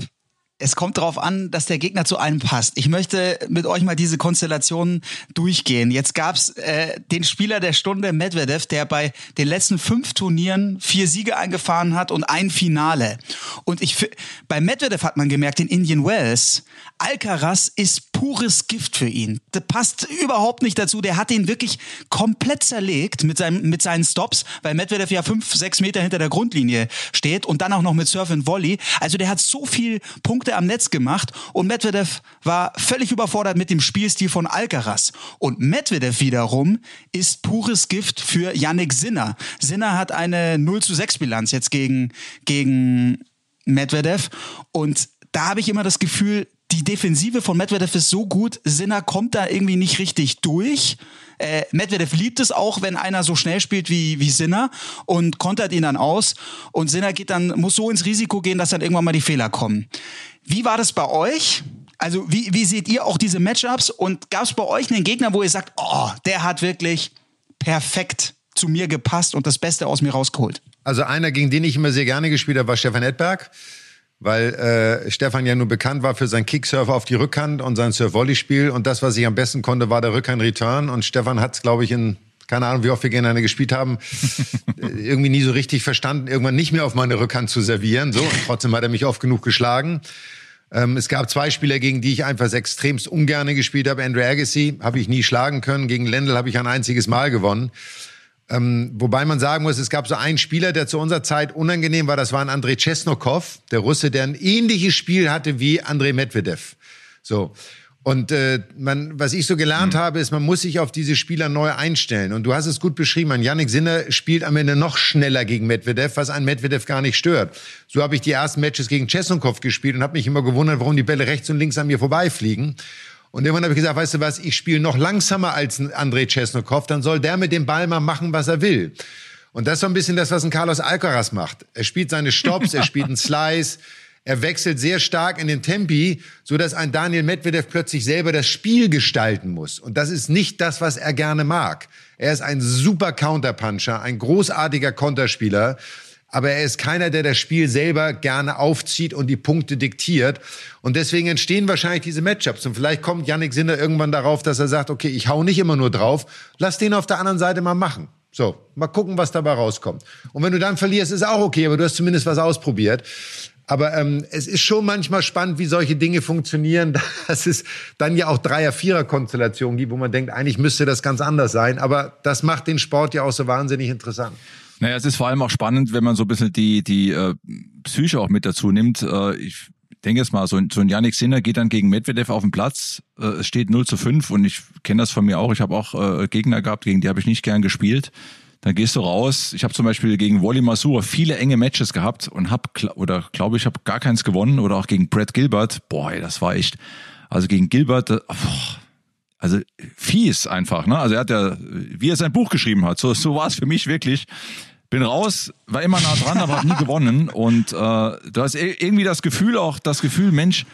es kommt darauf an, dass der Gegner zu einem passt. Ich möchte mit euch mal diese Konstellation durchgehen. Jetzt gab's äh, den Spieler der Stunde, Medvedev, der bei den letzten fünf Turnieren vier Siege eingefahren hat und ein Finale. Und ich bei Medvedev hat man gemerkt, in Indian Wells, Alcaraz ist pures Gift für ihn. Das passt überhaupt nicht dazu. Der hat ihn wirklich komplett zerlegt mit, seinem, mit seinen Stops, weil Medvedev ja fünf, sechs Meter hinter der Grundlinie steht und dann auch noch mit Surf and Volley. Also der hat so viel Punkte am Netz gemacht und Medvedev war völlig überfordert mit dem Spielstil von Alcaraz. Und Medvedev wiederum ist pures Gift für Yannick Sinner. Sinner hat eine 0 zu 6 Bilanz jetzt gegen, gegen Medvedev und da habe ich immer das Gefühl, die Defensive von Medvedev ist so gut, Sinner kommt da irgendwie nicht richtig durch. Äh, Medvedev liebt es auch, wenn einer so schnell spielt wie, wie Sinner und kontert ihn dann aus. Und Sinner geht dann, muss so ins Risiko gehen, dass dann irgendwann mal die Fehler kommen. Wie war das bei euch? Also wie, wie seht ihr auch diese Matchups? Und gab es bei euch einen Gegner, wo ihr sagt, oh, der hat wirklich perfekt zu mir gepasst und das Beste aus mir rausgeholt? Also einer, gegen den ich immer sehr gerne gespielt habe, war Stefan Edberg weil äh, Stefan ja nur bekannt war für sein Kicksurfer auf die Rückhand und sein Surf-Volley-Spiel. Und das, was ich am besten konnte, war der Rückhand-Return. Und Stefan hat es, glaube ich, in keine Ahnung, wie oft wir gegeneinander gespielt haben, äh, irgendwie nie so richtig verstanden, irgendwann nicht mehr auf meine Rückhand zu servieren. So, und trotzdem hat er mich oft genug geschlagen. Ähm, es gab zwei Spieler, gegen die ich einfach extremst ungerne gespielt habe. Andrew Agassi habe ich nie schlagen können. Gegen Lendl habe ich ein einziges Mal gewonnen. Ähm, wobei man sagen muss, es gab so einen Spieler, der zu unserer Zeit unangenehm war. Das war ein Andrei Chesnokov, der Russe, der ein ähnliches Spiel hatte wie Andrei Medvedev. So. Und äh, man, was ich so gelernt mhm. habe, ist, man muss sich auf diese Spieler neu einstellen. Und du hast es gut beschrieben. Ein Yannick Sinner spielt am Ende noch schneller gegen Medvedev, was einen Medvedev gar nicht stört. So habe ich die ersten Matches gegen Chesnokov gespielt und habe mich immer gewundert, warum die Bälle rechts und links an mir vorbeifliegen. Und irgendwann habe ich gesagt, weißt du was, ich spiele noch langsamer als Andrei Chesnokov, dann soll der mit dem Ball mal machen, was er will. Und das ist so ein bisschen das, was ein Carlos Alcaraz macht. Er spielt seine Stops, er spielt einen Slice, er wechselt sehr stark in den Tempi, so dass ein Daniel Medvedev plötzlich selber das Spiel gestalten muss. Und das ist nicht das, was er gerne mag. Er ist ein super Counterpuncher, ein großartiger Konterspieler aber er ist keiner, der das Spiel selber gerne aufzieht und die Punkte diktiert. Und deswegen entstehen wahrscheinlich diese Matchups. Und vielleicht kommt Yannick Sinner irgendwann darauf, dass er sagt, okay, ich hau nicht immer nur drauf, lass den auf der anderen Seite mal machen. So, mal gucken, was dabei rauskommt. Und wenn du dann verlierst, ist auch okay, aber du hast zumindest was ausprobiert. Aber ähm, es ist schon manchmal spannend, wie solche Dinge funktionieren, dass es dann ja auch Dreier-Vierer-Konstellationen gibt, wo man denkt, eigentlich müsste das ganz anders sein. Aber das macht den Sport ja auch so wahnsinnig interessant. Naja, es ist vor allem auch spannend, wenn man so ein bisschen die, die äh, Psyche auch mit dazu nimmt. Äh, ich denke jetzt mal, so ein, so ein Yannick Sinner geht dann gegen Medvedev auf den Platz. Äh, es steht 0 zu 5 und ich kenne das von mir auch. Ich habe auch äh, Gegner gehabt, gegen die habe ich nicht gern gespielt. Dann gehst du raus. Ich habe zum Beispiel gegen Wally Masura viele enge Matches gehabt und habe, oder glaube ich, habe gar keins gewonnen. Oder auch gegen Brad Gilbert. Boah, das war echt. Also gegen Gilbert, äh, also fies einfach. Ne? Also er hat ja, wie er sein Buch geschrieben hat, so, so war es für mich wirklich bin raus, war immer nah dran, aber habe nie gewonnen. Und äh, du hast irgendwie das Gefühl auch, das Gefühl, Mensch,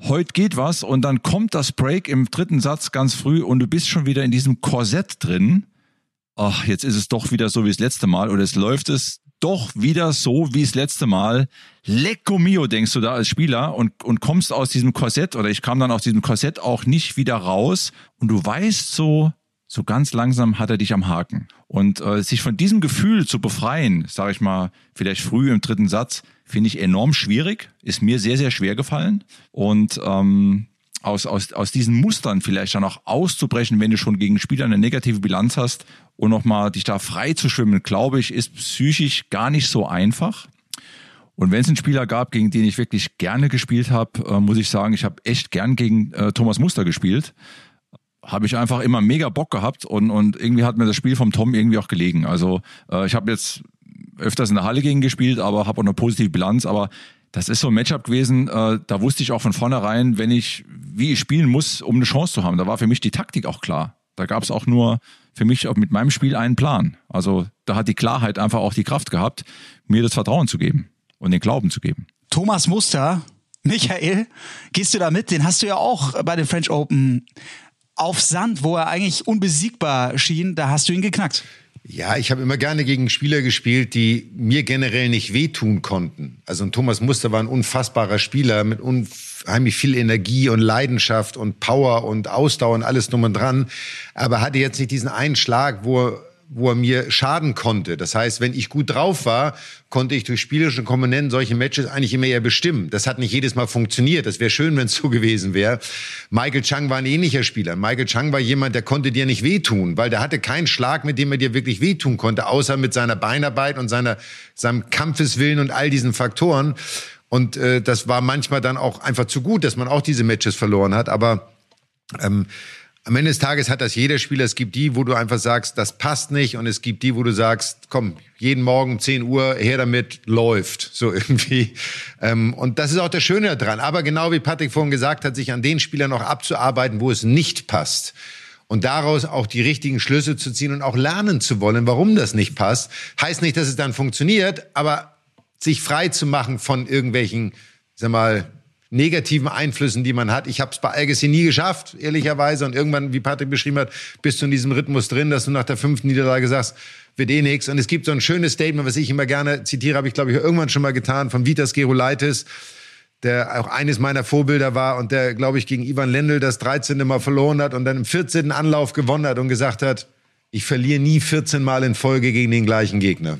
heute geht was und dann kommt das Break im dritten Satz ganz früh und du bist schon wieder in diesem Korsett drin. Ach, jetzt ist es doch wieder so wie das letzte Mal oder es läuft es doch wieder so wie das letzte Mal. Lecco mio, denkst du da als Spieler und, und kommst aus diesem Korsett oder ich kam dann aus diesem Korsett auch nicht wieder raus und du weißt so, so ganz langsam hat er dich am Haken. Und äh, sich von diesem Gefühl zu befreien, sage ich mal, vielleicht früh im dritten Satz, finde ich enorm schwierig, ist mir sehr, sehr schwer gefallen. Und ähm, aus, aus, aus diesen Mustern vielleicht dann auch auszubrechen, wenn du schon gegen Spieler eine negative Bilanz hast und nochmal dich da frei zu schwimmen, glaube ich, ist psychisch gar nicht so einfach. Und wenn es einen Spieler gab, gegen den ich wirklich gerne gespielt habe, äh, muss ich sagen, ich habe echt gern gegen äh, Thomas Muster gespielt habe ich einfach immer mega Bock gehabt und, und irgendwie hat mir das Spiel vom Tom irgendwie auch gelegen. Also äh, ich habe jetzt öfters in der Halle gegen gespielt, aber habe auch eine positive Bilanz. Aber das ist so ein Matchup gewesen, äh, da wusste ich auch von vornherein, wenn ich, wie ich spielen muss, um eine Chance zu haben. Da war für mich die Taktik auch klar. Da gab es auch nur für mich auch mit meinem Spiel einen Plan. Also da hat die Klarheit einfach auch die Kraft gehabt, mir das Vertrauen zu geben und den Glauben zu geben. Thomas Muster, Michael, gehst du da mit? Den hast du ja auch bei den French Open auf Sand, wo er eigentlich unbesiegbar schien, da hast du ihn geknackt. Ja, ich habe immer gerne gegen Spieler gespielt, die mir generell nicht wehtun konnten. Also Thomas Muster war ein unfassbarer Spieler mit unheimlich viel Energie und Leidenschaft und Power und Ausdauer und alles drum und dran. Aber hatte jetzt nicht diesen einen Schlag, wo er wo er mir schaden konnte. Das heißt, wenn ich gut drauf war, konnte ich durch spielerische Komponenten solche Matches eigentlich immer eher bestimmen. Das hat nicht jedes Mal funktioniert. Das wäre schön, wenn es so gewesen wäre. Michael Chang war ein ähnlicher Spieler. Michael Chang war jemand, der konnte dir nicht wehtun, weil der hatte keinen Schlag, mit dem er dir wirklich wehtun konnte, außer mit seiner Beinarbeit und seiner, seinem Kampfeswillen und all diesen Faktoren. Und äh, das war manchmal dann auch einfach zu gut, dass man auch diese Matches verloren hat. Aber ähm, am Ende des Tages hat das jeder Spieler. Es gibt die, wo du einfach sagst, das passt nicht. Und es gibt die, wo du sagst, komm, jeden Morgen 10 Uhr, her damit, läuft. So irgendwie. Ähm, und das ist auch das Schöne daran. Aber genau wie Patrick vorhin gesagt hat, sich an den Spielern noch abzuarbeiten, wo es nicht passt. Und daraus auch die richtigen Schlüsse zu ziehen und auch lernen zu wollen, warum das nicht passt. Heißt nicht, dass es dann funktioniert, aber sich frei zu machen von irgendwelchen, sag mal, negativen Einflüssen, die man hat. Ich habe es bei Algessi nie geschafft, ehrlicherweise. Und irgendwann, wie Patrick beschrieben hat, bist du in diesem Rhythmus drin, dass du nach der fünften Niederlage sagst, wird eh nix. Und es gibt so ein schönes Statement, was ich immer gerne zitiere, habe ich glaube ich irgendwann schon mal getan, von Vitas Gerulaitis, der auch eines meiner Vorbilder war und der, glaube ich, gegen Ivan Lendl das 13. Mal verloren hat und dann im 14. Anlauf gewonnen hat und gesagt hat, ich verliere nie 14 Mal in Folge gegen den gleichen Gegner.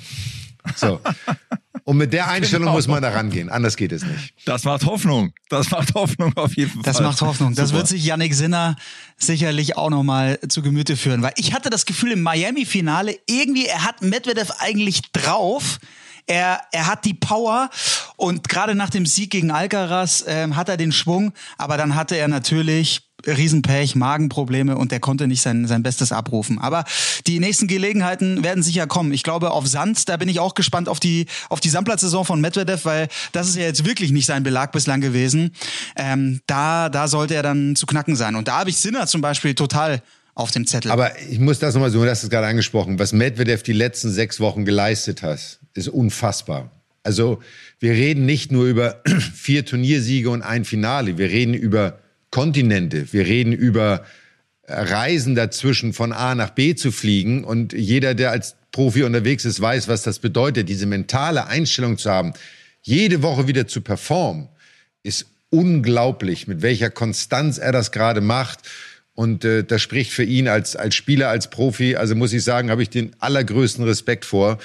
So. Und mit der Einstellung genau. muss man da rangehen. Anders geht es nicht. Das macht Hoffnung. Das macht Hoffnung auf jeden Fall. Das macht Hoffnung. Das Super. wird sich Yannick Sinner sicherlich auch nochmal zu Gemüte führen. Weil ich hatte das Gefühl im Miami-Finale, irgendwie, er hat Medvedev eigentlich drauf. Er, er hat die Power und gerade nach dem Sieg gegen Alcaraz ähm, hat er den Schwung, aber dann hatte er natürlich Riesenpech, Magenprobleme und der konnte nicht sein, sein Bestes abrufen. Aber die nächsten Gelegenheiten werden sicher kommen. Ich glaube, auf Sand, da bin ich auch gespannt auf die, auf die Sandplatzsaison von Medvedev, weil das ist ja jetzt wirklich nicht sein Belag bislang gewesen. Ähm, da, da sollte er dann zu knacken sein. Und da habe ich Sinner zum Beispiel total auf dem Zettel. Aber ich muss das nochmal so, du hast es gerade angesprochen, was Medvedev die letzten sechs Wochen geleistet hat, ist unfassbar. Also wir reden nicht nur über vier Turniersiege und ein Finale, wir reden über Kontinente. Wir reden über Reisen dazwischen von A nach B zu fliegen. Und jeder, der als Profi unterwegs ist, weiß, was das bedeutet, diese mentale Einstellung zu haben, jede Woche wieder zu performen, ist unglaublich, mit welcher Konstanz er das gerade macht. Und äh, das spricht für ihn als, als Spieler, als Profi. Also muss ich sagen, habe ich den allergrößten Respekt vor.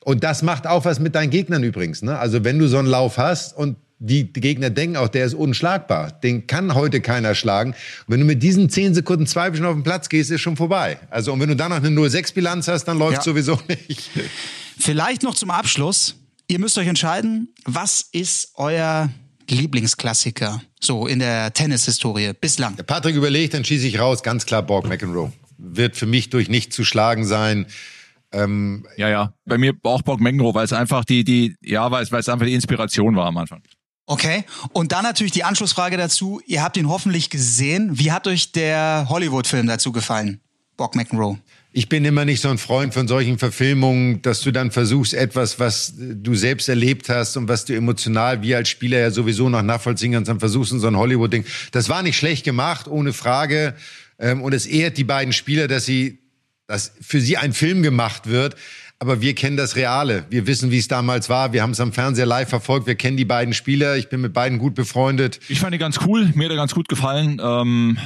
Und das macht auch was mit deinen Gegnern übrigens. Ne? Also wenn du so einen Lauf hast und die, Gegner denken auch, der ist unschlagbar. Den kann heute keiner schlagen. Und wenn du mit diesen 10 Sekunden Zweifeln auf den Platz gehst, ist schon vorbei. Also, und wenn du dann noch eine 0-6-Bilanz hast, dann läuft ja. sowieso nicht. Vielleicht noch zum Abschluss. Ihr müsst euch entscheiden, was ist euer Lieblingsklassiker so in der Tennishistorie bislang? Der Patrick überlegt, dann schieße ich raus. Ganz klar Borg McEnroe. Wird für mich durch nicht zu schlagen sein. Ähm, ja, ja. Bei mir auch Borg McEnroe, weil es einfach die, die, ja, weil es, weil es einfach die Inspiration war am Anfang. Okay. Und dann natürlich die Anschlussfrage dazu. Ihr habt ihn hoffentlich gesehen. Wie hat euch der Hollywood-Film dazu gefallen? Bob McEnroe. Ich bin immer nicht so ein Freund von solchen Verfilmungen, dass du dann versuchst, etwas, was du selbst erlebt hast und was du emotional wie als Spieler ja sowieso noch nachvollziehen kannst, dann versuchst du so ein Hollywood-Ding. Das war nicht schlecht gemacht, ohne Frage. Ähm, und es ehrt die beiden Spieler, dass sie, dass für sie ein Film gemacht wird. Aber wir kennen das Reale. Wir wissen, wie es damals war. Wir haben es am Fernseher live verfolgt. Wir kennen die beiden Spieler. Ich bin mit beiden gut befreundet. Ich fand die ganz cool. Mir hat er ganz gut gefallen. Ähm,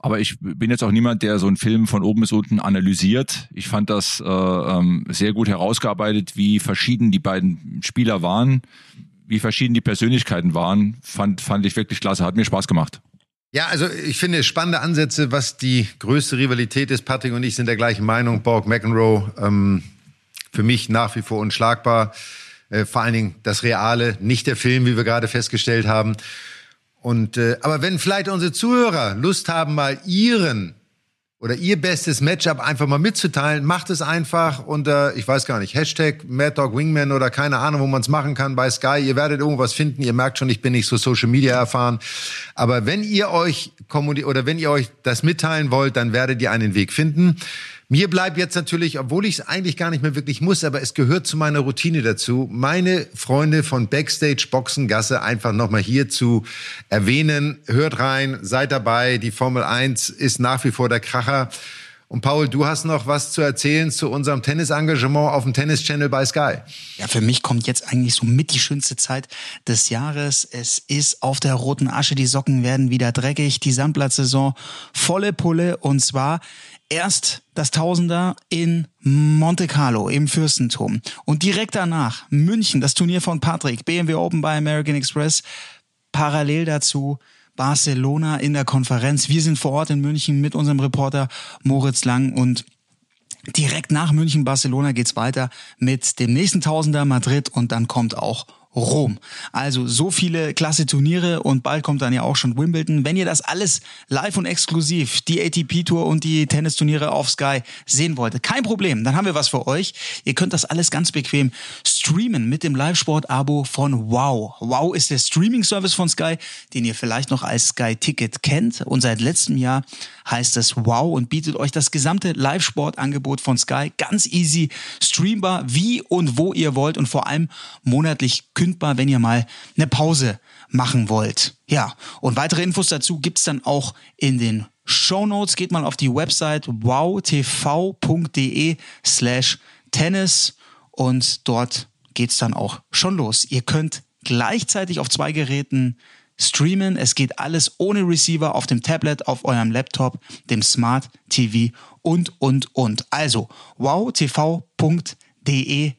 aber ich bin jetzt auch niemand, der so einen Film von oben bis unten analysiert. Ich fand das äh, ähm, sehr gut herausgearbeitet, wie verschieden die beiden Spieler waren, wie verschieden die Persönlichkeiten waren. Fand, fand ich wirklich klasse. Hat mir Spaß gemacht. Ja, also ich finde spannende Ansätze, was die größte Rivalität ist. Patrick und ich sind der gleichen Meinung. Borg McEnroe ähm, für mich nach wie vor unschlagbar. Äh, vor allen Dingen das Reale, nicht der Film, wie wir gerade festgestellt haben. Und äh, aber wenn vielleicht unsere Zuhörer Lust haben, mal ihren oder ihr bestes Matchup einfach mal mitzuteilen, macht es einfach unter, ich weiß gar nicht, Hashtag Mad Dog Wingman oder keine Ahnung, wo man es machen kann bei Sky. Ihr werdet irgendwas finden. Ihr merkt schon, ich bin nicht so Social Media erfahren. Aber wenn ihr euch oder wenn ihr euch das mitteilen wollt, dann werdet ihr einen Weg finden. Mir bleibt jetzt natürlich, obwohl ich es eigentlich gar nicht mehr wirklich muss, aber es gehört zu meiner Routine dazu, meine Freunde von Backstage Boxengasse einfach nochmal hier zu erwähnen. Hört rein, seid dabei. Die Formel 1 ist nach wie vor der Kracher. Und Paul, du hast noch was zu erzählen zu unserem Tennisengagement auf dem Tennis Channel bei Sky. Ja, für mich kommt jetzt eigentlich so mit die schönste Zeit des Jahres. Es ist auf der roten Asche, die Socken werden wieder dreckig, die Sandplatzsaison volle Pulle und zwar erst das Tausender in Monte Carlo im Fürstentum und direkt danach München, das Turnier von Patrick, BMW Open bei American Express, parallel dazu Barcelona in der Konferenz. Wir sind vor Ort in München mit unserem Reporter Moritz Lang und direkt nach München Barcelona geht's weiter mit dem nächsten Tausender Madrid und dann kommt auch Rom. Also so viele klasse Turniere und bald kommt dann ja auch schon Wimbledon. Wenn ihr das alles live und exklusiv, die ATP Tour und die Tennisturniere auf Sky sehen wollt, kein Problem, dann haben wir was für euch. Ihr könnt das alles ganz bequem streamen mit dem Live-Sport-Abo von Wow. Wow ist der Streaming-Service von Sky, den ihr vielleicht noch als Sky Ticket kennt und seit letztem Jahr heißt es Wow und bietet euch das gesamte Live-Sport-Angebot von Sky ganz easy streambar, wie und wo ihr wollt und vor allem monatlich kündbar, wenn ihr mal eine Pause machen wollt. Ja, und weitere Infos dazu gibt's dann auch in den Show Notes. Geht mal auf die Website wowtv.de slash tennis und dort geht's dann auch schon los. Ihr könnt gleichzeitig auf zwei Geräten streamen. Es geht alles ohne Receiver auf dem Tablet, auf eurem Laptop, dem Smart TV und, und, und. Also wowtv.de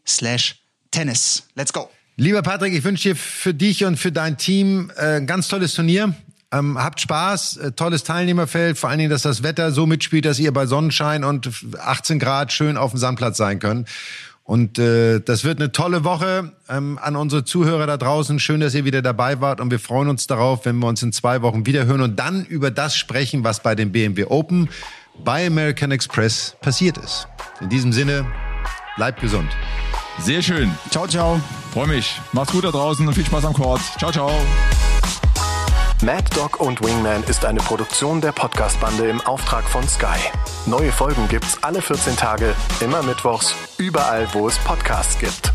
slash tennis. Let's go. Lieber Patrick, ich wünsche dir für dich und für dein Team äh, ein ganz tolles Turnier. Ähm, habt Spaß, äh, tolles Teilnehmerfeld, vor allen Dingen, dass das Wetter so mitspielt, dass ihr bei Sonnenschein und 18 Grad schön auf dem Sandplatz sein könnt. Und äh, das wird eine tolle Woche ähm, an unsere Zuhörer da draußen. Schön, dass ihr wieder dabei wart und wir freuen uns darauf, wenn wir uns in zwei Wochen wieder hören und dann über das sprechen, was bei dem BMW Open bei American Express passiert ist. In diesem Sinne, bleibt gesund. Sehr schön. Ciao, ciao. Freue mich. Macht's gut da draußen und viel Spaß am Court. Ciao, ciao. Mad Dog und Wingman ist eine Produktion der Podcast-Bande im Auftrag von Sky. Neue Folgen gibt's alle 14 Tage, immer mittwochs, überall, wo es Podcasts gibt.